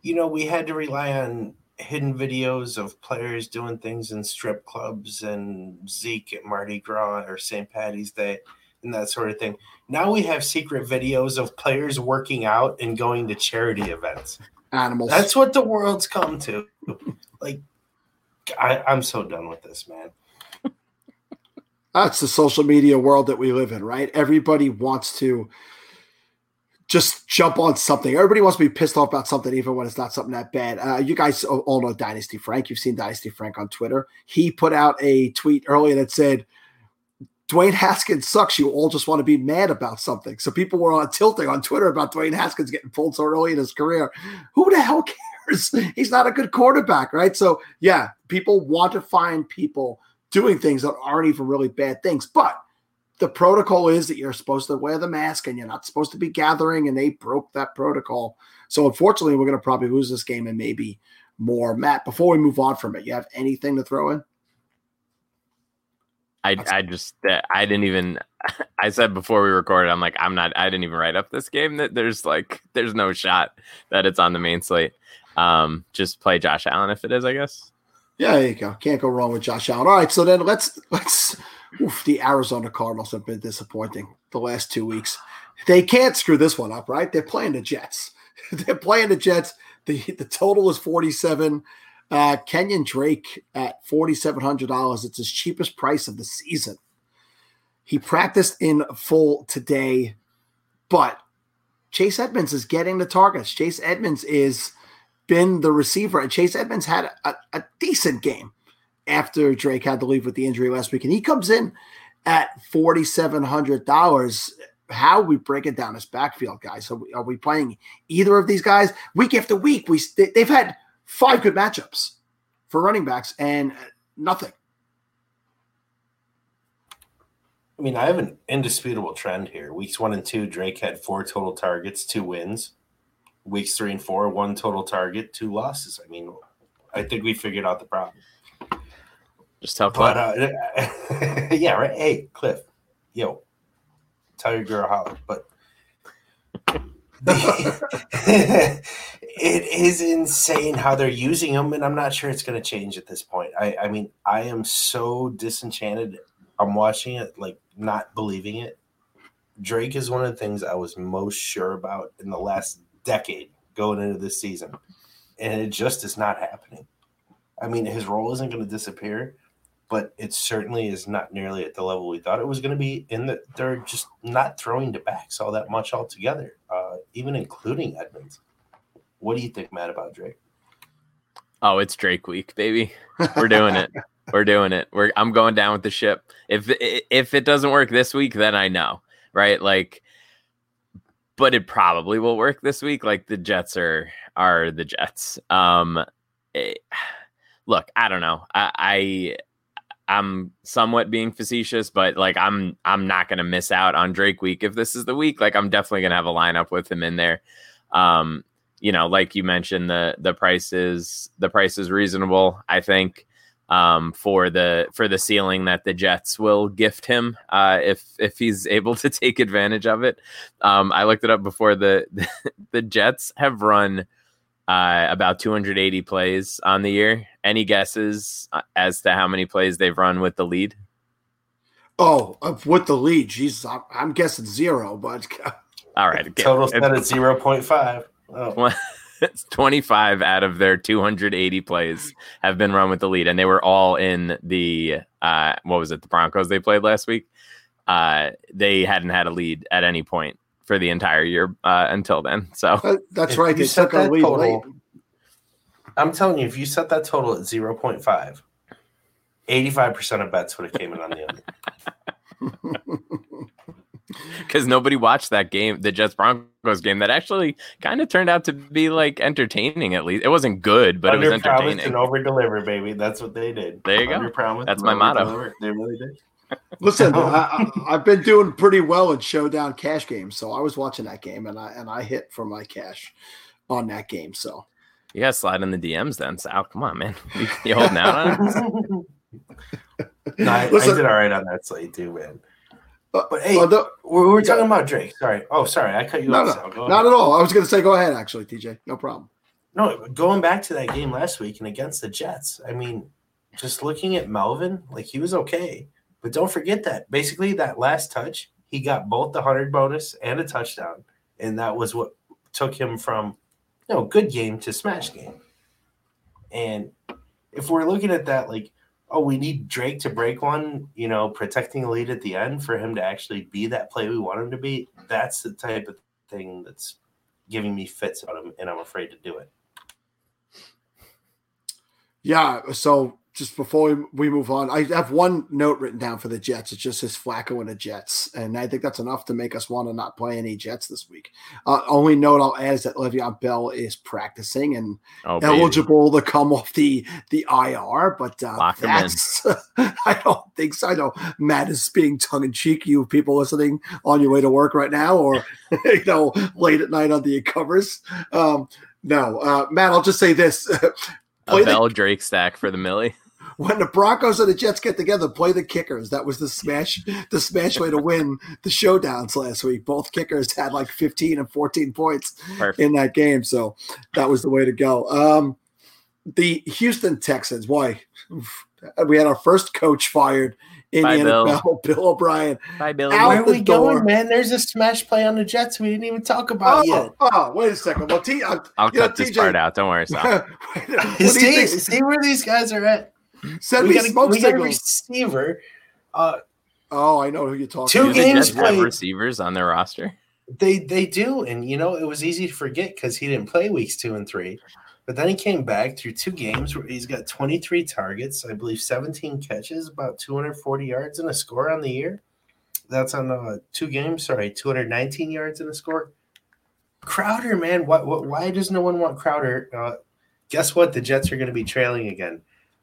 you know, we had to rely on hidden videos of players doing things in strip clubs and Zeke at Mardi Gras or St. Patty's Day and that sort of thing. Now we have secret videos of players working out and going to charity events. Animals. That's what the world's come to. Like, I, I'm so done with this, man. That's the social media world that we live in, right? Everybody wants to just jump on something. Everybody wants to be pissed off about something, even when it's not something that bad. Uh, you guys all know Dynasty Frank. You've seen Dynasty Frank on Twitter. He put out a tweet earlier that said, Dwayne Haskins sucks. You all just want to be mad about something. So people were on tilting on Twitter about Dwayne Haskins getting pulled so early in his career. Who the hell cares? He's not a good quarterback, right? So yeah, people want to find people doing things that aren't even really bad things. But the protocol is that you're supposed to wear the mask and you're not supposed to be gathering, and they broke that protocol. So unfortunately, we're going to probably lose this game and maybe more. Matt, before we move on from it, you have anything to throw in? I, I just uh, I didn't even I said before we recorded I'm like I'm not I didn't even write up this game that there's like there's no shot that it's on the main slate. Um, just play Josh Allen if it is, I guess. Yeah, there you go. Can't go wrong with Josh Allen. All right, so then let's let's oof, the Arizona Cardinals have been disappointing the last two weeks. They can't screw this one up, right? They're playing the Jets. They're playing the Jets. The, the total is 47. Uh, Kenyan Drake at $4,700. It's his cheapest price of the season. He practiced in full today, but Chase Edmonds is getting the targets. Chase Edmonds is been the receiver, and Chase Edmonds had a, a decent game after Drake had to leave with the injury last week, and he comes in at forty seven hundred dollars. How we break it down this backfield, guys? We, are we playing either of these guys week after week? We they've had five good matchups for running backs and nothing. I mean, I have an indisputable trend here. Weeks one and two, Drake had four total targets, two wins. Weeks three and four, one total target, two losses. I mean, I think we figured out the problem. Just tell Cliff. But uh, yeah, right. Hey, Cliff, yo, tell your girl how. But it is insane how they're using him, and I'm not sure it's going to change at this point. I, I mean, I am so disenchanted. I'm watching it, like not believing it. Drake is one of the things I was most sure about in the last decade going into this season, and it just is not happening. I mean, his role isn't going to disappear, but it certainly is not nearly at the level we thought it was going to be. In that they're just not throwing to backs all that much altogether, uh, even including Edmonds. What do you think, Matt, about Drake? Oh, it's Drake week, baby. We're doing it. We're doing it. We're I'm going down with the ship. If if it doesn't work this week, then I know, right? Like, but it probably will work this week. Like the Jets are are the Jets. Um, it, look, I don't know. I, I I'm somewhat being facetious, but like I'm I'm not gonna miss out on Drake week if this is the week. Like I'm definitely gonna have a lineup with him in there. Um, you know, like you mentioned, the the price is the price is reasonable. I think um, for the for the ceiling that the Jets will gift him uh, if if he's able to take advantage of it. Um, I looked it up before the the Jets have run uh, about 280 plays on the year. Any guesses uh, as to how many plays they've run with the lead? Oh, with the lead, Jesus, I'm, I'm guessing zero. But all right, total set at zero point five. Oh. 25 out of their 280 plays have been run with the lead, and they were all in the uh, what was it? The Broncos they played last week. Uh, they hadn't had a lead at any point for the entire year uh, until then. So that's right. They took a lead total, late. I'm telling you, if you set that total at 0.5, 85% of bets would have came in on the under. Because nobody watched that game, the Jets Broncos game, that actually kind of turned out to be like entertaining. At least it wasn't good, but Under it was entertaining. and over deliver, baby. That's what they did. There you go. Promise That's my motto. They really did. Listen, I, have been doing pretty well in showdown cash games, so I was watching that game and I and I hit for my cash on that game. So you gotta slide in the DMs then. Sal, come on, man. You, holding out on us? no, I, Listen, I, did all right on that slate too, man. Uh, but hey, uh, the, we were talking about Drake. Sorry. Oh, sorry, I cut you no, off. No, not at all. I was going to say, go ahead. Actually, TJ, no problem. No, going back to that game last week and against the Jets. I mean, just looking at Melvin, like he was okay. But don't forget that basically that last touch, he got both the 100 bonus and a touchdown. And that was what took him from, know, good game to smash game. And if we're looking at that, like, oh, we need Drake to break one, you know, protecting the lead at the end for him to actually be that play we want him to be, that's the type of thing that's giving me fits on him, and I'm afraid to do it. Yeah. So just before we move on, I have one note written down for the Jets. It's just his Flacco and the Jets, and I think that's enough to make us want to not play any Jets this week. Uh, only note I'll add is that Le'Veon Bell is practicing and oh, eligible to come off the the IR, but uh, that's I don't think so. I know Matt is being tongue in cheek. You people listening on your way to work right now, or you know late at night on the covers. Um, no, uh, Matt. I'll just say this. a Bell Drake stack for the Millie. When the Broncos and the Jets get together, play the kickers. That was the smash, the smash way to win the showdowns last week. Both kickers had like 15 and 14 points Perfect. in that game, so that was the way to go. Um, the Houston Texans, boy, we had our first coach fired in Bye, the Bill. NFL. Bill O'Brien. Bye, Billy. Out Where are we door. going, man? There's a smash play on the Jets we didn't even talk about yet. Oh, oh, wait a second. Well, T, uh, I'll you know, cut this TJ part out. Don't worry, Sal. what do you see, see where these guys are at. Send we me got, a, smoke we got a receiver. Uh, Oh, I know who you're talking Two about. the games Jets have played. receivers on their roster? They they do, and you know it was easy to forget because he didn't play weeks two and three, but then he came back through two games where he's got 23 targets, I believe 17 catches, about 240 yards and a score on the year. That's on uh, two games. Sorry, 219 yards and a score. Crowder, man, what, what why does no one want Crowder? Uh, guess what? The Jets are going to be trailing again.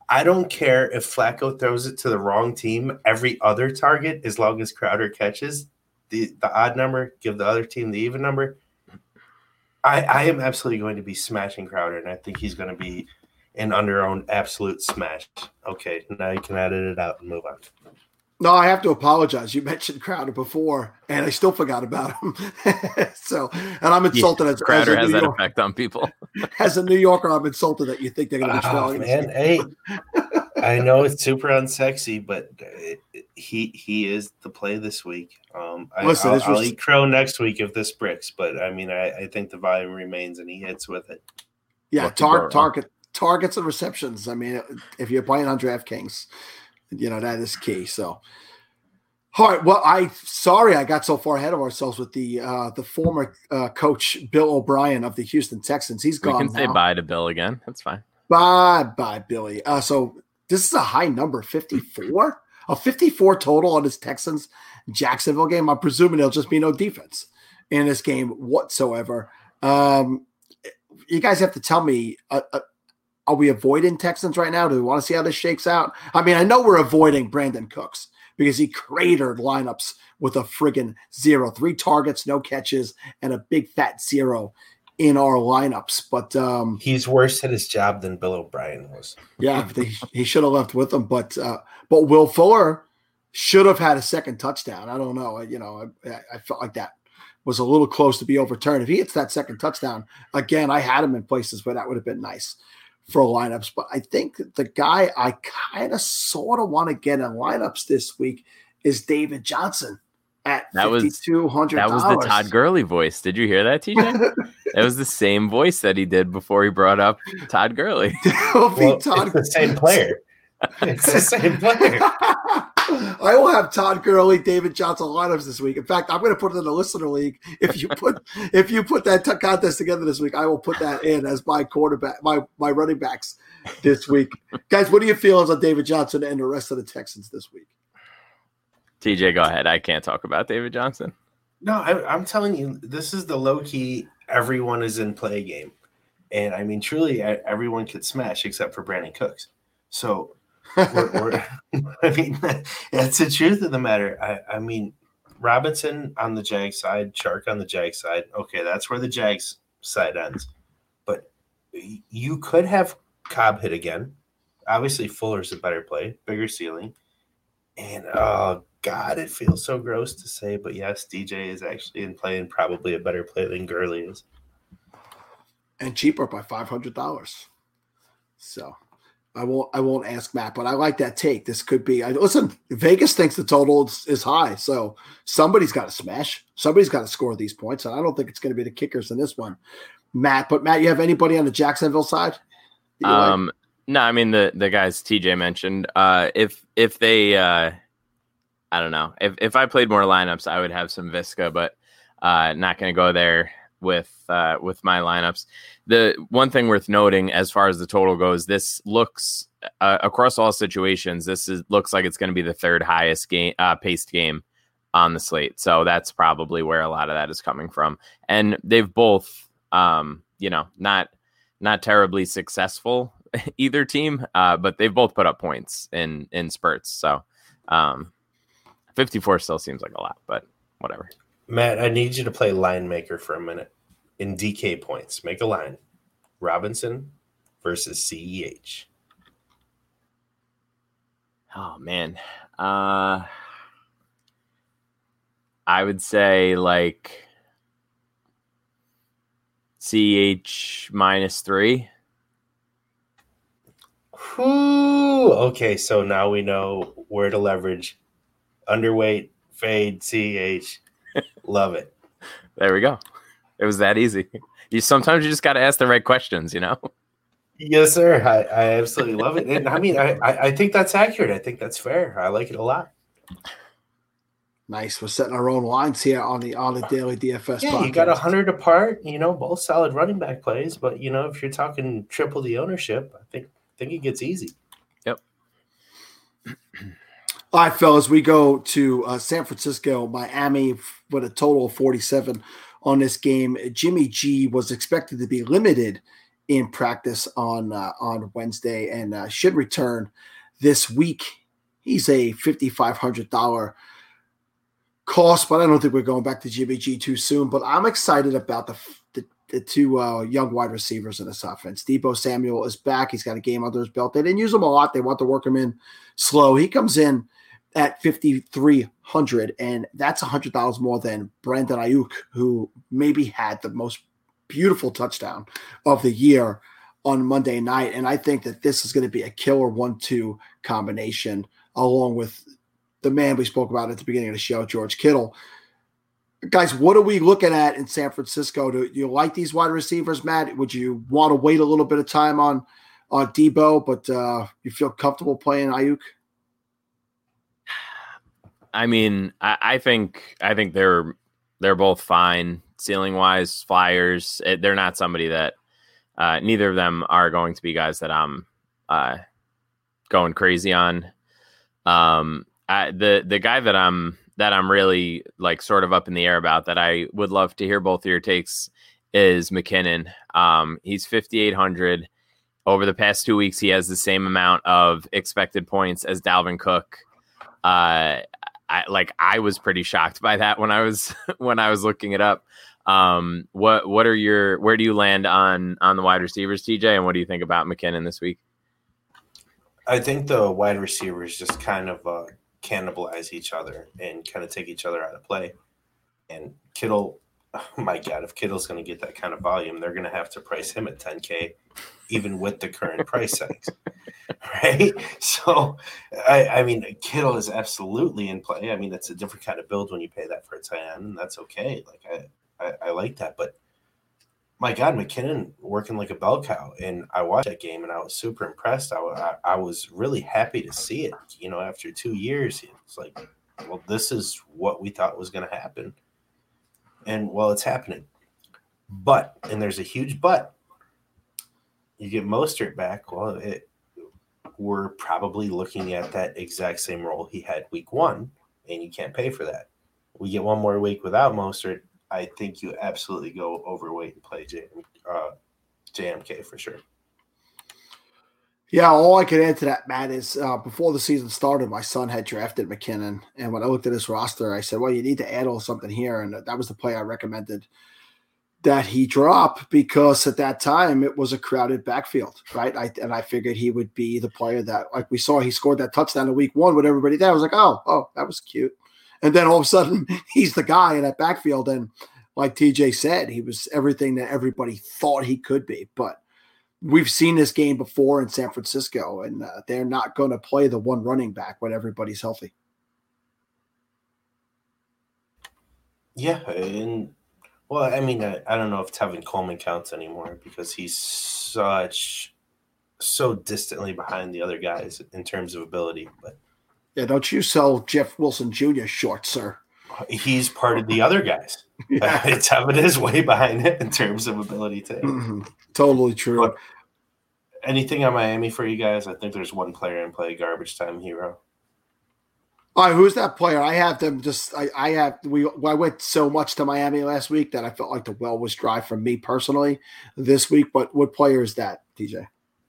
I don't care if Flacco throws it to the wrong team every other target as long as Crowder catches the, the odd number, give the other team the even number. I, I am absolutely going to be smashing Crowder, and I think he's going to be an under owned absolute smash. Okay, now you can edit it out and move on. No, I have to apologize. You mentioned Crowder before, and I still forgot about him. so, and I'm insulted as, as, Crowder a has New that York- effect on people. as a New Yorker. I'm insulted that you think they're going to be Oh, man, hey, I know it's super unsexy, but it, it- he he is the play this week. Um, I, Listen, I'll, this I'll was- eat crow next week if this bricks, but I mean, I, I think the volume remains and he hits with it. Yeah, tar- target targets and receptions. I mean, if you're playing on DraftKings, you know that is key. So, all right. Well, I sorry I got so far ahead of ourselves with the uh, the former uh, coach Bill O'Brien of the Houston Texans. He's gone We can say bye to Bill again. That's fine. Bye, bye, Billy. Uh, so this is a high number, 54? A 54 total on this Texans Jacksonville game. I'm presuming there'll just be no defense in this game whatsoever. Um, you guys have to tell me, uh, uh, are we avoiding Texans right now? Do we want to see how this shakes out? I mean, I know we're avoiding Brandin Cooks because he cratered lineups with a friggin' zero, three targets, no catches, and a big fat zero in our lineups. But um, He's worse at his job than Bill O'Brien was. yeah, they, he should have left with them, but uh, but Will Fuller should have had a second touchdown. I don't know. I- You know, I, I felt like that was a little close to be overturned. If he hits that second touchdown again, I had him in places where that would have been nice for lineups. But I think the guy I kind of sort of want to get in lineups this week is David Johnson at That was- fifty two hundred. That was the Todd Gurley voice. Did you hear that, TJ? that was the same voice that he did before he brought up Todd Gurley. Well, it's the same player. It's the same player. I will have Todd Gurley, David Johnson lineups this week. In fact, I'm going to put it in the listener league. If you put if you put that t- contest together this week, I will put that in as my quarterback, my my running backs this week. Guys, what do you feel on David Johnson and the rest of the Texans this week? TJ, go ahead. I can't talk about David Johnson. No, I, I'm telling you, this is the low key. Everyone is in play game, and I mean, truly, everyone could smash except for Brandin Cooks. So, we're, we're, I mean, that's the truth of the matter. I, I mean, Robinson on the Jag side, Chark on the Jag side. Okay, that's where the Jags side ends. But you could have Cobb hit again. Obviously, Fuller's a better play, bigger ceiling, and oh God, it feels so gross to say, but yes, DJ is actually in play and probably a better play than Gurley is. and cheaper by five hundred dollars. So I won't I won't ask Matt, but I like that take. This could be. I listen. Vegas thinks the total is, is high, so somebody's got to smash. Somebody's got to score these points, and I don't think it's going to be the kickers in this one, Matt. But Matt, you have anybody on the Jacksonville side? you like? Um, no, I mean the the guys TJ mentioned. Uh, if if they, uh, I don't know, if if I played more lineups, I would have some Viska, but uh, not going to go there with uh, with my lineups. The one thing worth noting, as far as the total goes, this looks uh, across all situations. This is looks like it's going to be the third highest game uh, paced game on the slate. So that's probably where a lot of that is coming from. And they've both, um, you know, not not terribly successful either team, uh, but they've both put up points in in spurts. So um, 54 still seems like a lot, but whatever. Matt, I need you to play line maker for a minute in DK points. Make a line. Robinson versus CEH. Oh man, uh, I would say like CH minus three. Whoo! Okay, so now we know where to leverage. Underweight, fade, CH. Love it. There we go. It was that easy. You sometimes you just got to ask the right questions, you know. Yes, sir. I, I absolutely love it. And I mean, I, I I think that's accurate. I think that's fair. I like it a lot. Nice. We're setting our own lines here on the on the daily DFS. Yeah, podcast. you got a hundred apart. You know, both solid running back plays. But you know, if you're talking triple the ownership, I think I think it gets easy. All right, fellas, we go to uh, San Francisco, Miami with a total of 47 on this game. Jimmy G was expected to be limited in practice on uh, on Wednesday and uh, should return this week. He's a $5,500 cost, but I don't think we're going back to Jimmy G too soon. But I'm excited about the the, the two uh, young wide receivers in this offense. Deebo Samuel is back. He's got a game under his belt. They didn't use him a lot. They want to work him in slow. He comes in at 5300 and that's $100 more than Brandon Aiyuk who maybe had the most beautiful touchdown of the year on Monday night. And I think that this is going to be a killer 1-2 combination along with the man we spoke about at the beginning of the show George Kittle. Guys what are we looking at in San Francisco? Do you like these wide receivers Matt? Would you want to wait a little bit of time on on Deebo but uh you feel comfortable playing Aiyuk I mean, I, I think I think they're they're both fine ceiling wise. Flyers, it, they're not somebody that uh, neither of them are going to be guys that I'm uh, going crazy on. Um, I, the the guy that I'm that I'm really like sort of up in the air about that I would love to hear both of your takes is McKinnon. Um, he's 5,800. Over the past two weeks, he has the same amount of expected points as Dalvin Cook. Uh, I like I was pretty shocked by that when I was when I was looking it up. Um, what what are your where do you land on on the wide receivers, TJ, and what do you think about McKinnon this week? I think the wide receivers just kind of uh, cannibalize each other and kind of take each other out of play. And Kittle, oh my God, if Kittle's going to get that kind of volume, they're going to have to price him at 10K, even with the current price settings. Right. So, I, I mean, Kittle is absolutely in play. I mean, it's a different kind of build when you pay that for a tight end, and that's okay. Like, I, I, I like that. But my God, McKinnon working like a bell cow. And I watched that game and I was super impressed. I, I, I was really happy to see it. You know, after two years, it's like, well, this is what we thought was going to happen. And well, it's happening. But, and there's a huge but, you get Mostert back. Well, it, we're probably looking at that exact same role he had week one, and you can't pay for that. We get one more week without Mostert. I think you absolutely go overweight and play uh, JMK for sure. Yeah, all I can add to that, Matt, is uh, before the season started, my son had drafted McKinnon, and when I looked at his roster, I said, "Well, you need to add a little something here," and that was the play I recommended that he drop because at that time it was a crowded backfield, right? I, and I figured he would be the player that, like we saw, he scored that touchdown in week one with everybody there. I was like, "Oh, oh, that was cute," and then all of a sudden he's the guy in that backfield, and like TJ said, he was everything that everybody thought he could be, but we've seen this game before in San Francisco, and uh, they're not going to play the one running back when everybody's healthy. Yeah, and well, I mean, I, I don't know if Tevin Coleman counts anymore because he's such so distantly behind the other guys in terms of ability. But Yeah, don't you sell Jeff Wilson Jr. short, sir. he's part of the other guys. Tevin is way behind it in terms of ability too. Mhm. Totally true. But anything on Miami for you guys? I think there's one player in play, garbage time hero. All right, who's that player? I have them just. I, I have. We. I went so much to Miami last week that I felt like the well was dry for me personally this week. But what player is that, DJ?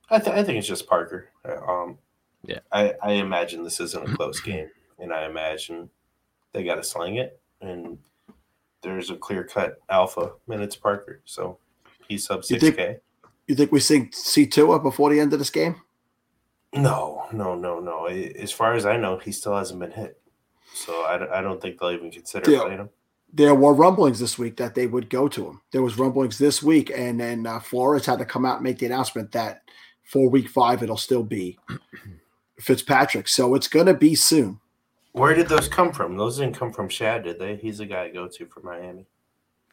I, th- I think it's just Parker. Um, Yeah. I, I imagine this isn't a close game, and I imagine they got to sling it, and there's a clear cut alpha, and it's Parker. So he's sub You six think- K. You think we see see Tua before the end of this game? No, no, no, no. As far as I know, he still hasn't been hit. So I, don't- I don't think they'll even consider Yeah. playing him. There were rumblings this week that they would go to him. There was rumblings this week, and then uh, Flores had to come out and make the announcement that for week five, it'll still be Fitzpatrick. So it's going to be soon. Where did those come from? Those didn't come from Schad, did they? He's the guy I go to for Miami.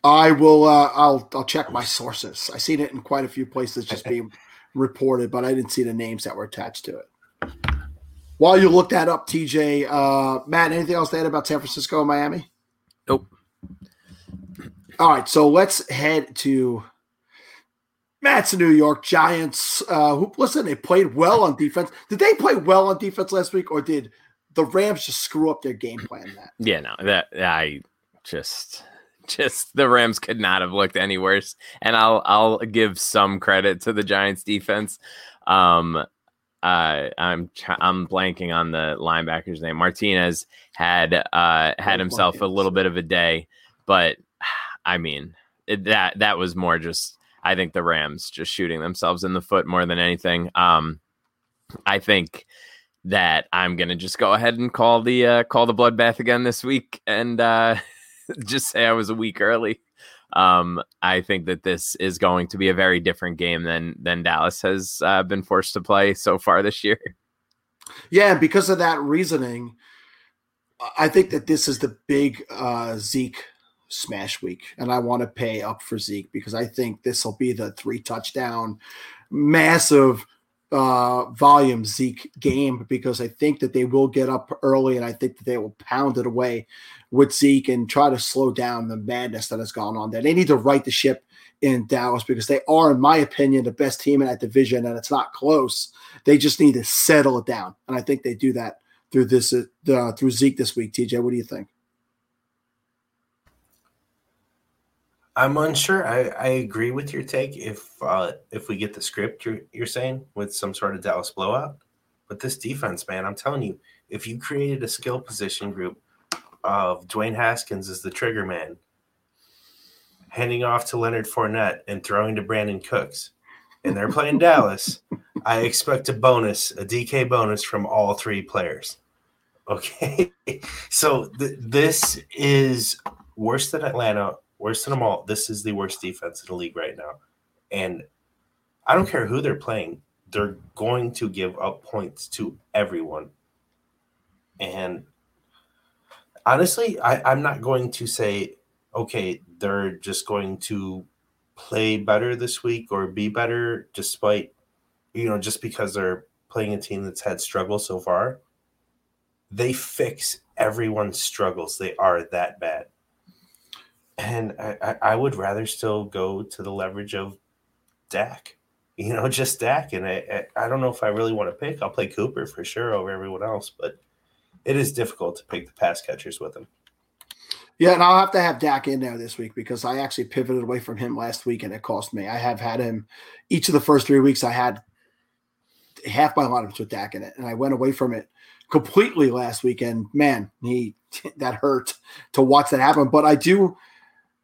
I will. Uh, I'll. I'll check my sources. I've seen it in quite a few places just being reported, but I didn't see the names that were attached to it. While you look that up, TJ, uh, Matt, anything else to add about San Francisco and Miami? Nope. All right, so let's head to Matt's New York Giants. Uh, who listen? They played well on defense. Did they play well on defense last week, or did the Rams just screw up their game plan? Matt? Yeah, no, that I just just the Rams could not have looked any worse. And I'll I'll give some credit to the Giants defense. Um, uh, I'm I'm blanking on the linebacker's name. Martinez had uh, had himself a little bit of a day, but I mean it, that that was more just I think the Rams just shooting themselves in the foot more than anything. Um, I think that I'm gonna just go ahead and call the uh, call the bloodbath again this week and uh, just say I was a week early. Um, I think that this is going to be a very different game than than Dallas has uh, been forced to play so far this year. Yeah, because of that reasoning, I think that this is the big uh, Zeke smash week, and I want to pay up for Zeke because I think this will be the three touchdown, massive uh, volume Zeke game because I think that they will get up early and I think that they will pound it away with Zeke and try to slow down the madness that has gone on there. They need to right the ship in Dallas because they are, in my opinion, the best team in that division and it's not close. They just need to settle it down, and I think they do that through this uh, through Zeke this week. TJ, what do you think? I'm unsure. I, I agree with your take if uh, if we get the script you're you're saying with some sort of Dallas blowout. But this defense, man, I'm telling you, if you created a skill position group of Dwayne Haskins as the trigger man, handing off to Leonard Fournette and throwing to Brandin Cooks, and they're playing Dallas, I expect a bonus, a DK bonus from all three players. Okay, so th- this is worse than Atlanta worse than them all. This is the worst defense in the league right now. And I don't care who they're playing, they're going to give up points to everyone. And honestly, I, I'm not going to say, okay, they're just going to play better this week or be better despite, you know, just because they're playing a team that's had struggles so far. They fix everyone's struggles. They are that bad and I, I would rather still go to the leverage of Dak, you know, just Dak. And I, I don't know if I really want to pick. I'll play Cooper for sure over everyone else, but it is difficult to pick the pass catchers with him. Yeah, and I'll have to have Dak in there this week because I actually pivoted away from him last week and it cost me. I have had him each of the first three weeks. I had half my lineups with Dak in it, and I went away from it completely last weekend. Man, he that hurt to watch that happen. But I do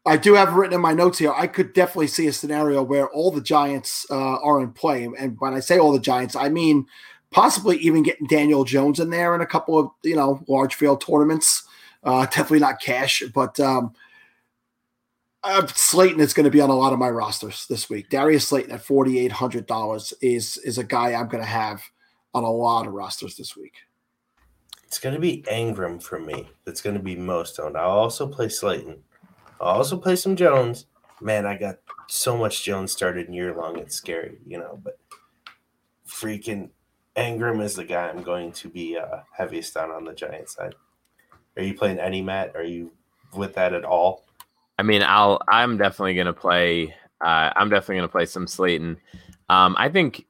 I do have written in my notes here. I could definitely see a scenario where all the Giants uh, are in play, and when I say all the Giants, I mean possibly even getting Daniel Jones in there in a couple of you know large field tournaments. Uh, definitely not cash, but um, uh, Slayton is going to be on a lot of my rosters this week. Darius Slayton at forty eight hundred dollars is is a guy I'm going to have on a lot of rosters this week. It's going to be Engram for me. That's going to be most owned. I'll also play Slayton. I'll also play some Jones. Man, I got so much Jones started year long. It's scary, you know, but freaking Engram is the guy I'm going to be uh, heaviest on on the Giant side. Are you playing any Matt? Are you with that at all? I mean, I'll. I'm definitely going to play. Uh, I'm definitely going to play some Slayton. Um, I think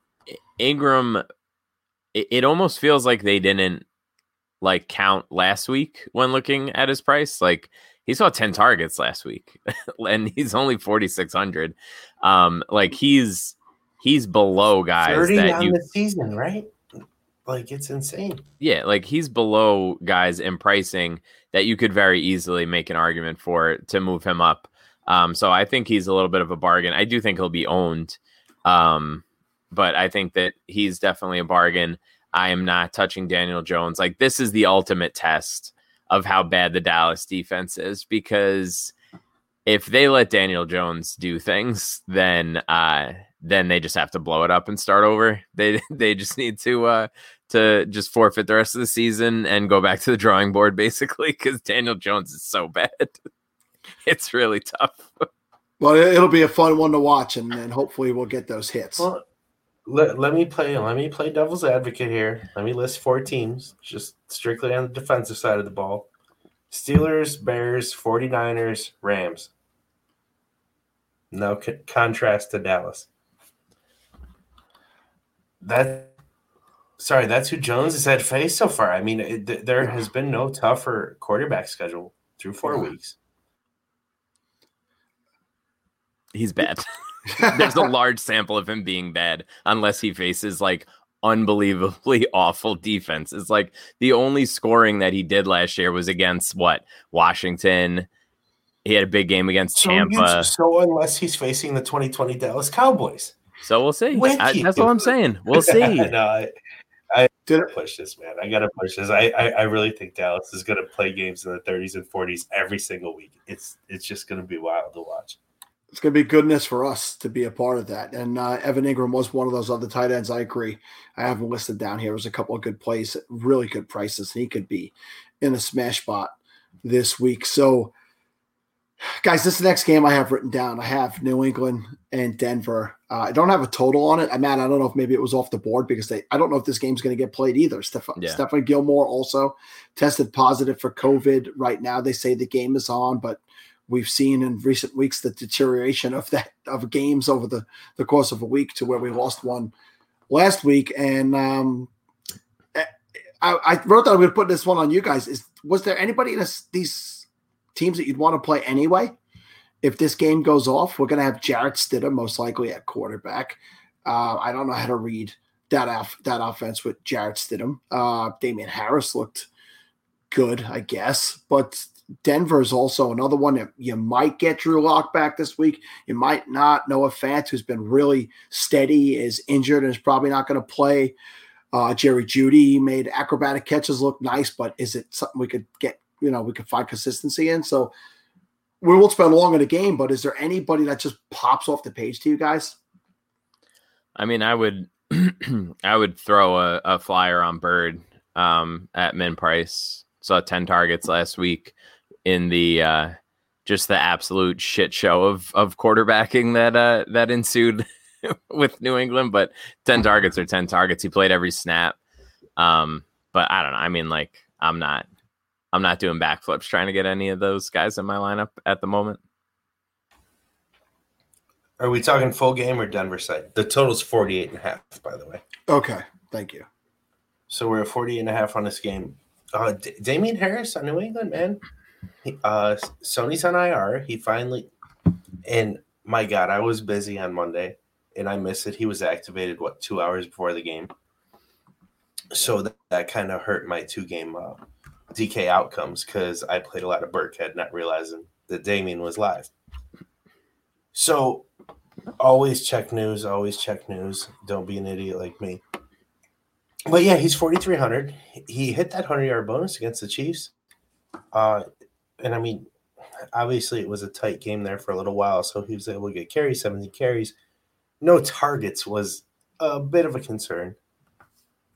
Engram. It, it almost feels like they didn't like count last week when looking at his price. Like he saw 10 targets last week and he's only 4600 um like he's he's below guys 30 that on you the season right? Like it's insane. Yeah like he's below guys in pricing that you could very easily make an argument for to move him up. Um so i think he's a little bit of a bargain. I do think he'll be owned um but i think that he's definitely a bargain. I am not touching daniel jones. Like this is the ultimate test of how bad the Dallas defense is because if they let Daniel Jones do things, then uh, then they just have to blow it up and start over. They they just need to uh to just forfeit the rest of the season and go back to the drawing board basically because Daniel Jones is so bad. it's really tough. Well, it'll be a fun one to watch, and, and hopefully we'll get those hits. Well, let, let me play let me play devil's advocate here. Let me list four teams, just strictly on the defensive side of the ball. Steelers, Bears, 49ers, Rams. No c- contrast to Dallas. That sorry, that's who Jones has had faced so far. I mean, it, th- there has been no tougher quarterback schedule through four weeks. He's bad. There's a large sample of him being bad, unless he faces like unbelievably awful defense. It's like the only scoring that he did last year was against what Washington. He had a big game against So, Tampa. so unless he's facing the 2020 Dallas Cowboys. So we'll see. I- that's all I'm saying. We'll see. no, I, I gotta push this, man. I gotta push this. I, I, I really think Dallas is gonna play games in the 30s and 40s every single week. It's it's just gonna be wild to watch. It's going to be goodness for us to be a part of that. And uh, Evan Engram was one of those other tight ends. I agree. I haven't listed down here. There's a couple of good plays, really good prices, and he could be in a smash spot this week. So, guys, this next game I have written down. I have New England and Denver. Uh, I don't have a total on it. I'm mad. I don't know if maybe it was off the board because they. I don't know if this game's going to get played either. Steph- Yeah. Stephon Gilmore also tested positive for COVID. Right now, they say the game is on, but we've seen in recent weeks the deterioration of that of games over the the course of a week to where we lost one last week and um I, I wrote that I'm going to put this one on you guys. Is was there anybody in this, these teams that you'd want to play anyway? If this game goes off, we're going to have Jarrett Stidham most likely at quarterback. Uh, I don't know how to read that off that offense with Jarrett Stidham. Uh, Damien Harris looked good, I guess, but Denver is also another one that you might get Drew Lock back this week. You might not. Noah Fant, who's been really steady, is injured and is probably not going to play. Uh, Jerry Jeudy made acrobatic catches look nice, but is it something we could get? You know, we could find consistency in. So we won't spend long in the game, but is there anybody that just pops off the page to you guys? I mean, I would I would throw a, a flyer on Byrd um, at min price. Saw 10 targets last week in the uh, just the absolute shit show of of quarterbacking that uh, that ensued with New England. But 10 targets are 10 targets. He played every snap. Um, but I don't know. I mean, like I'm not I'm not doing backflips trying to get any of those guys in my lineup at the moment. Are we talking full game or Denver side? The total's 48 and a half, by the way. Okay, thank you. So we're at 48 and a half on this game. Uh, D- Damien Harris on New England, man. Uh, Sony's on IR. He finally, and my God, I was busy on Monday and I missed it. He was activated, what, two hours before the game. So that, that kind of hurt my two game uh, DK outcomes because I played a lot of Burkhead, not realizing that Damien was live. So always check news, always check news. Don't be an idiot like me. But yeah, he's 4,300. He hit that 100 yard bonus against the Chiefs. Uh, and I mean, obviously it was a tight game there for a little while. So he was able to get carries, 70 carries. No targets was a bit of a concern.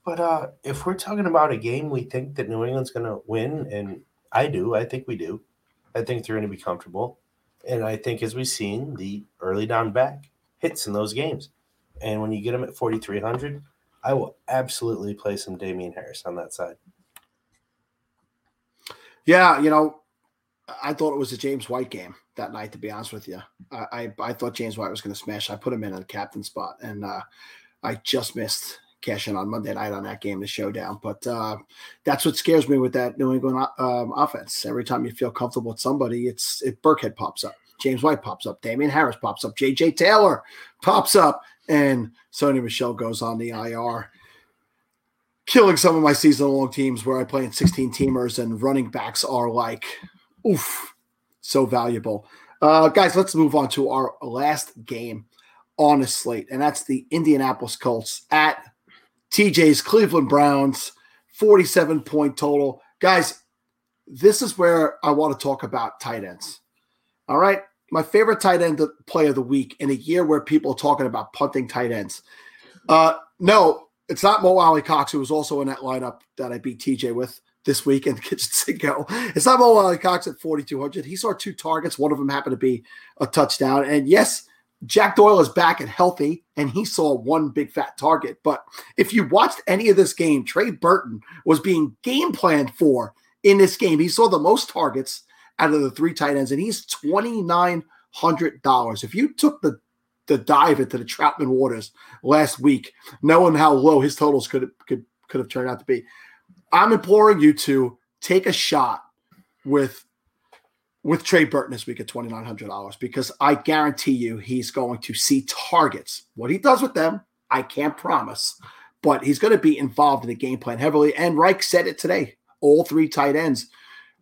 But uh, if we're talking about a game we think that New England's going to win, and I do, I think we do. I think they're going to be comfortable. And I think, as we've seen, the early down back hits in those games. And when you get them at 4,300, I will absolutely play some Damien Harris on that side. Yeah, you know, I thought it was a James White game that night. To be honest with you, I I, I thought James White was going to smash. I put him in a captain spot, and uh, I just missed cashing on Monday night on that game, the showdown. But uh, that's what scares me with that New England um, offense. Every time you feel comfortable with somebody, it's it Burkhead pops up, James White pops up, Damien Harris pops up, J.J. Taylor pops up, and Sony Michel goes on the IR killing some of my season long teams where I play in 16 teamers and running backs are like, oof, so valuable. Uh, guys, let's move on to our last game on a slate, and that's the Indianapolis Colts at TJ's Cleveland Browns, 47 point total. Guys, this is where I want to talk about tight ends. All right. my favorite tight end play of the week in a year where people are talking about punting tight ends. Uh, no, it's not Mo Alie-Cox, who was also in that lineup that I beat TJ with this week in Kitchen Cinco. It's not Mo Alie-Cox at 4,200. He saw two targets. One of them happened to be a touchdown. And yes, Jack Doyle is back and healthy, and he saw one big fat target. But if you watched any of this game, Trey Burton was being game planned for in this game. He saw the most targets out of the three tight ends, and he's twenty nine hundred dollars. If you took the the dive into the Trautman waters last week, knowing how low his totals could could could have turned out to be, I'm imploring you to take a shot with with Trey Burton this week at twenty nine hundred dollars because I guarantee you he's going to see targets. What he does with them, I can't promise, but he's going to be involved in the game plan heavily. And Reich said it today: all three tight ends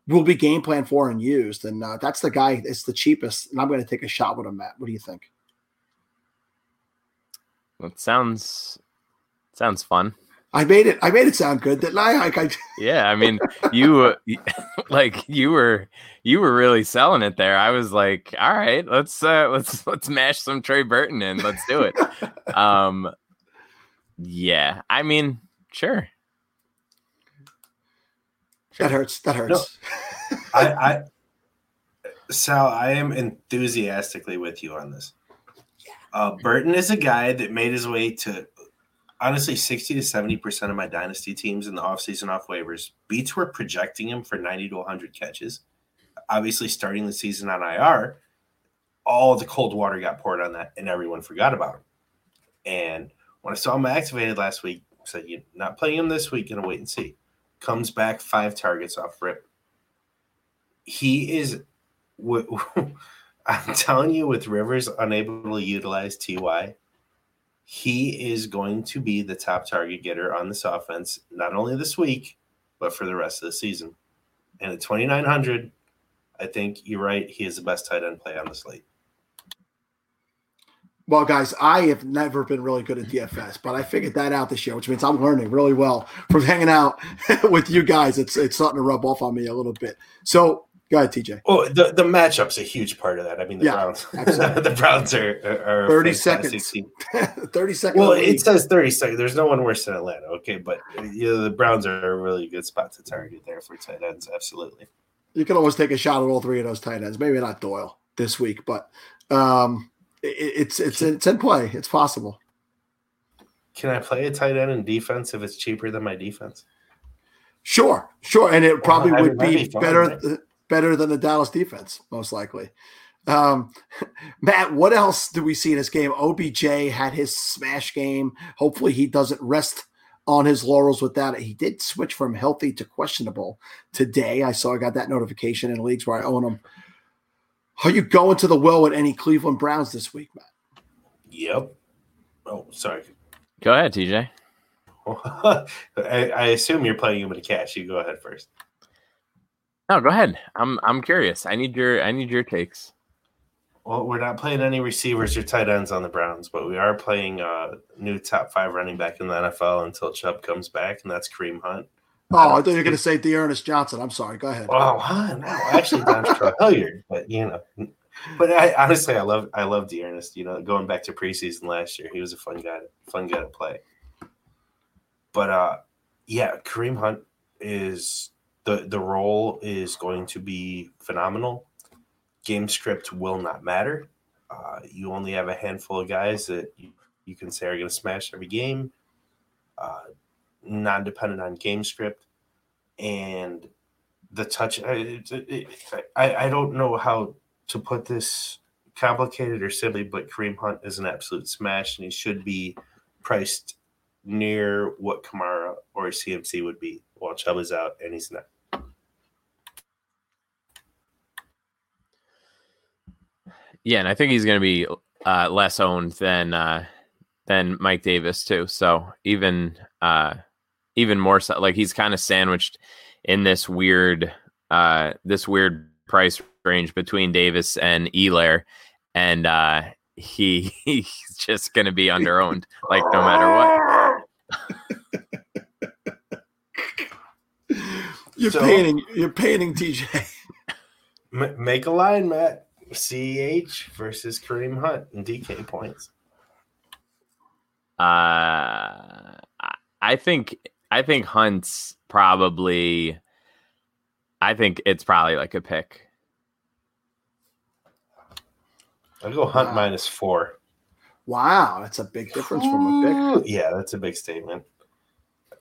will be game plan for and used. And uh, that's the guy, it's the cheapest. And I'm going to take a shot with him, Matt. What do you think? That sounds sounds fun. I made it. I made it sound good, didn't I? Like I yeah, I mean, you like you were you were really selling it there. I was like, all right, let's uh let's let's mash some Trey Burton in. Let's do it. um, yeah, I mean, sure. That hurts. That hurts. No, I, I, Sal, I am enthusiastically with you on this. Uh, Burton is a guy that made his way to honestly 60 to 70% of my dynasty teams in the offseason off waivers. Beats were projecting him for 90 to 100 catches. Obviously, starting the season on IR, all the cold water got poured on that and everyone forgot about him. And when I saw him activated last week, I said, You're not playing him this week, gonna wait and see comes back five targets off rip. He is, I'm telling you, with Rivers unable to utilize Ty, he is going to be the top target getter on this offense, not only this week, but for the rest of the season. And at 2,900, I think you're right. He is the best tight end play on the slate. Well, guys, I have never been really good at DFS, but I figured that out this year, which means I'm learning really well from hanging out with you guys. It's it's starting to rub off on me a little bit. So go ahead, TJ. Oh, the, the matchup's a huge part of that. I mean, the yeah, Browns, the Browns are, are 30 seconds. 30 seconds. Well, it says 30 seconds. There's no one worse than Atlanta. Okay. But you know, the Browns are a really good spot to target there for tight ends. Absolutely. You can always take a shot at all three of those tight ends. Maybe not Doyle this week, but um, it's it's it's in play. It's possible. Can I play a tight end in defense if it's cheaper than my defense? Sure, sure, and it probably well, would be, be better? Better than the Dallas defense, most likely. Um, Matt, what else do we see in this game? OBJ had his smash game. Hopefully, he doesn't rest on his laurels with that. He did switch from healthy to questionable today. I saw I got that notification in leagues where I own him. Are you going to the well with any Cleveland Browns this week, Matt? Yep. Oh, sorry. Go ahead, TJ. I, I, assume you're playing him with a cash. You go ahead first. No, go ahead. I'm I'm curious. I need your I need your takes. Well, we're not playing any receivers or tight ends on the Browns, but we are playing a uh, new top five running back in the NFL until Chubb comes back, and that's Kareem Hunt. Oh, I thought you were going to say D'Ernest Johnson. I'm sorry. Go ahead. Oh, huh, no, actually, Dontrell Hilliard, but you know, but I honestly, I love, I love D'Ernest. You know, going back to preseason last year, he was a fun guy, fun guy to play. But uh, yeah, Kareem Hunt is the the role is going to be phenomenal. Game script will not matter. Uh, you only have a handful of guys that you, you can say are going to smash every game. Uh, non dependent on game script, and the touch. It, I I don't know how to put this complicated or silly, but Kareem Hunt is an absolute smash, and he should be priced near what Kamara or CMC would be while Chubb is out, and he's not. Yeah, and I think he's going to be uh, less owned than uh, than Mike Davis too. So even uh, even more so like he's kind of sandwiched in this weird uh this weird price range between Davis and Helaire and uh he he's just going to be underowned like no matter what. you're so, painting you're painting TJ. make a line, Matt. CEH versus Kareem Hunt in DK points. Uh, I think I think Hunt's probably. I think it's probably like a pick. I'll go Hunt Wow. minus four. Wow, that's a big difference from a pick. Yeah, that's a big statement.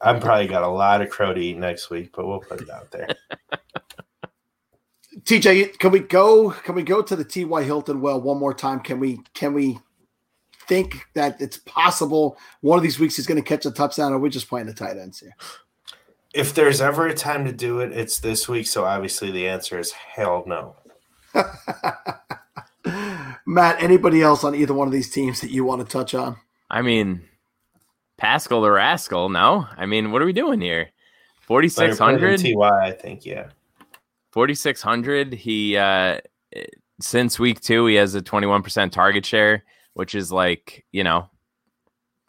I'm probably got a lot of crow to eat next week, but we'll put it out there. TJ, can we go? Can we go to the T.Y. Hilton well one more time? Can we? Can we think that it's possible one of these weeks he's going to catch a touchdown, or we're just playing the tight ends here? if there's ever a time to do it, it's this week. So obviously the answer is hell no. Matt, anybody else on either one of these teams that you want to touch on? I mean, Pascal the rascal. No, I mean, what are we doing here? Forty Better six play than hundred. Ty, I think. Yeah. 4600 he uh since week 2 he has a 21% target share which is like you know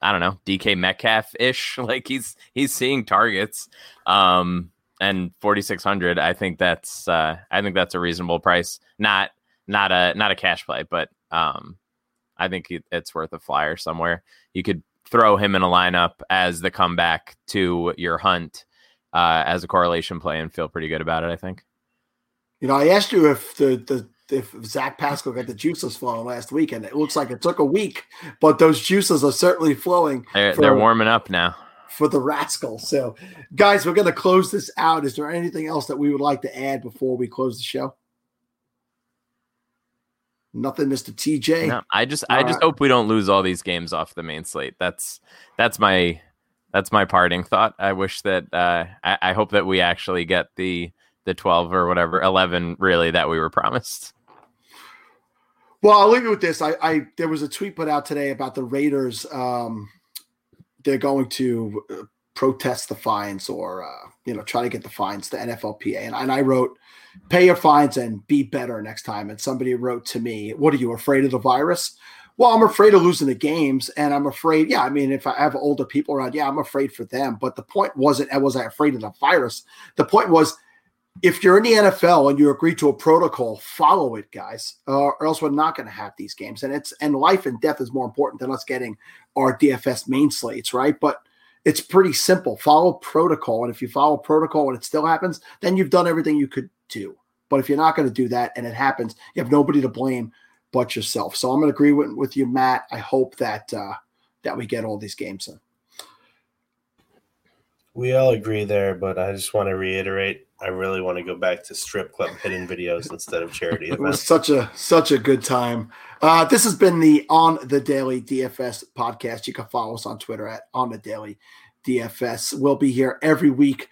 i don't know dk metcalf ish like he's he's seeing targets. Um and 4600 i think that's uh i think that's a reasonable price. Not not a not a cash play but um i think it's worth a flyer somewhere. You could throw him in a lineup as the comeback to your hunt uh as a correlation play and feel pretty good about it i think You know, I asked you if the the if Zach Pascal got the juices flowing last week, and it looks like it took a week, but those juices are certainly flowing They're, for, they're warming up now. for the rascal. So, guys, we're going to close this out. Is there anything else that we would like to add before we close the show? Nothing, Mister TJ. No, I just I All just right. hope we don't lose all these games off the main slate. That's that's my that's my parting thought. I wish that uh, I, I hope that we actually get the the twelve or whatever eleven really that we were promised. Well, I'll leave you with this. I, I there was a tweet put out today about the Raiders. Um, they're going to uh, protest the fines or uh, you know try to get the fines to NFLPA, and, and I wrote, "Pay your fines and be better next time." And somebody wrote to me, "What are you afraid of the virus?" Well, I'm afraid of losing the games, and I'm afraid. Yeah, I mean, if I have older people around, yeah, I'm afraid for them. But the point wasn't, was I afraid of the virus? The point was, if you're in the NFL and you agree to a protocol, follow it, guys, uh, or else we're not going to have these games. And it's and life and death is more important than us getting our DFS main slates, right? But it's pretty simple. Follow protocol, and if you follow protocol and it still happens, then you've done everything you could do. But if you're not going to do that and it happens, you have nobody to blame but yourself. So I'm going to agree with, with you, Matt. I hope that uh, that we get all these games in. We all agree there, but I just want to reiterate I really want to go back to strip club hidden videos instead of charity It was such a such a good time. Uh, this has been the On the Daily DFS podcast. You can follow us on Twitter at On the Daily DFS. We'll be here every week,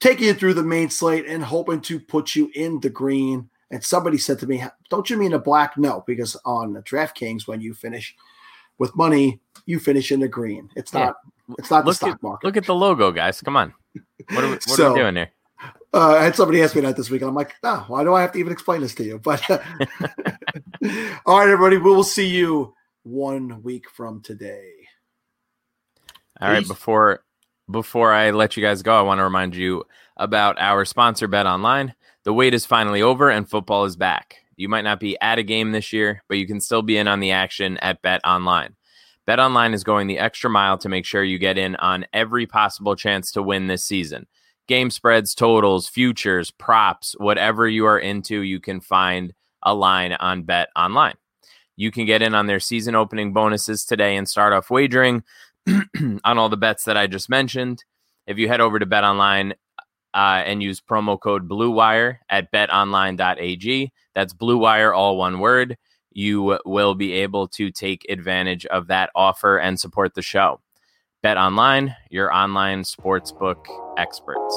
taking you through the main slate and hoping to put you in the green. And somebody said to me, "Don't you mean a black?" No, because on DraftKings, when you finish with money, you finish in the green. It's Yeah. not. It's not the Look stock at market. look at the logo, guys. Come on. What are we, what are we doing here? Uh, I had somebody ask me that this week, and I'm like, no, why do I have to even explain this to you? But all right, everybody, we will see you one week from today. All right, Peace. before before I let you guys go, I want to remind you about our sponsor Bet Online. The wait is finally over and football is back. You might not be at a game this year, but you can still be in on the action at Bet Online. Bet Online is going the extra mile to make sure you get in on every possible chance to win this season. Game spreads, totals, futures, props, whatever you are into, you can find a line on Bet Online. You can get in on their season opening bonuses today and start off wagering on all the bets that I just mentioned. If you head over to Bet Online uh, and use promo code BlueWire at betonline.ag, that's Blue Wire, all one word, you will be able to take advantage of that offer and support the show. Bet Online, your online sportsbook experts.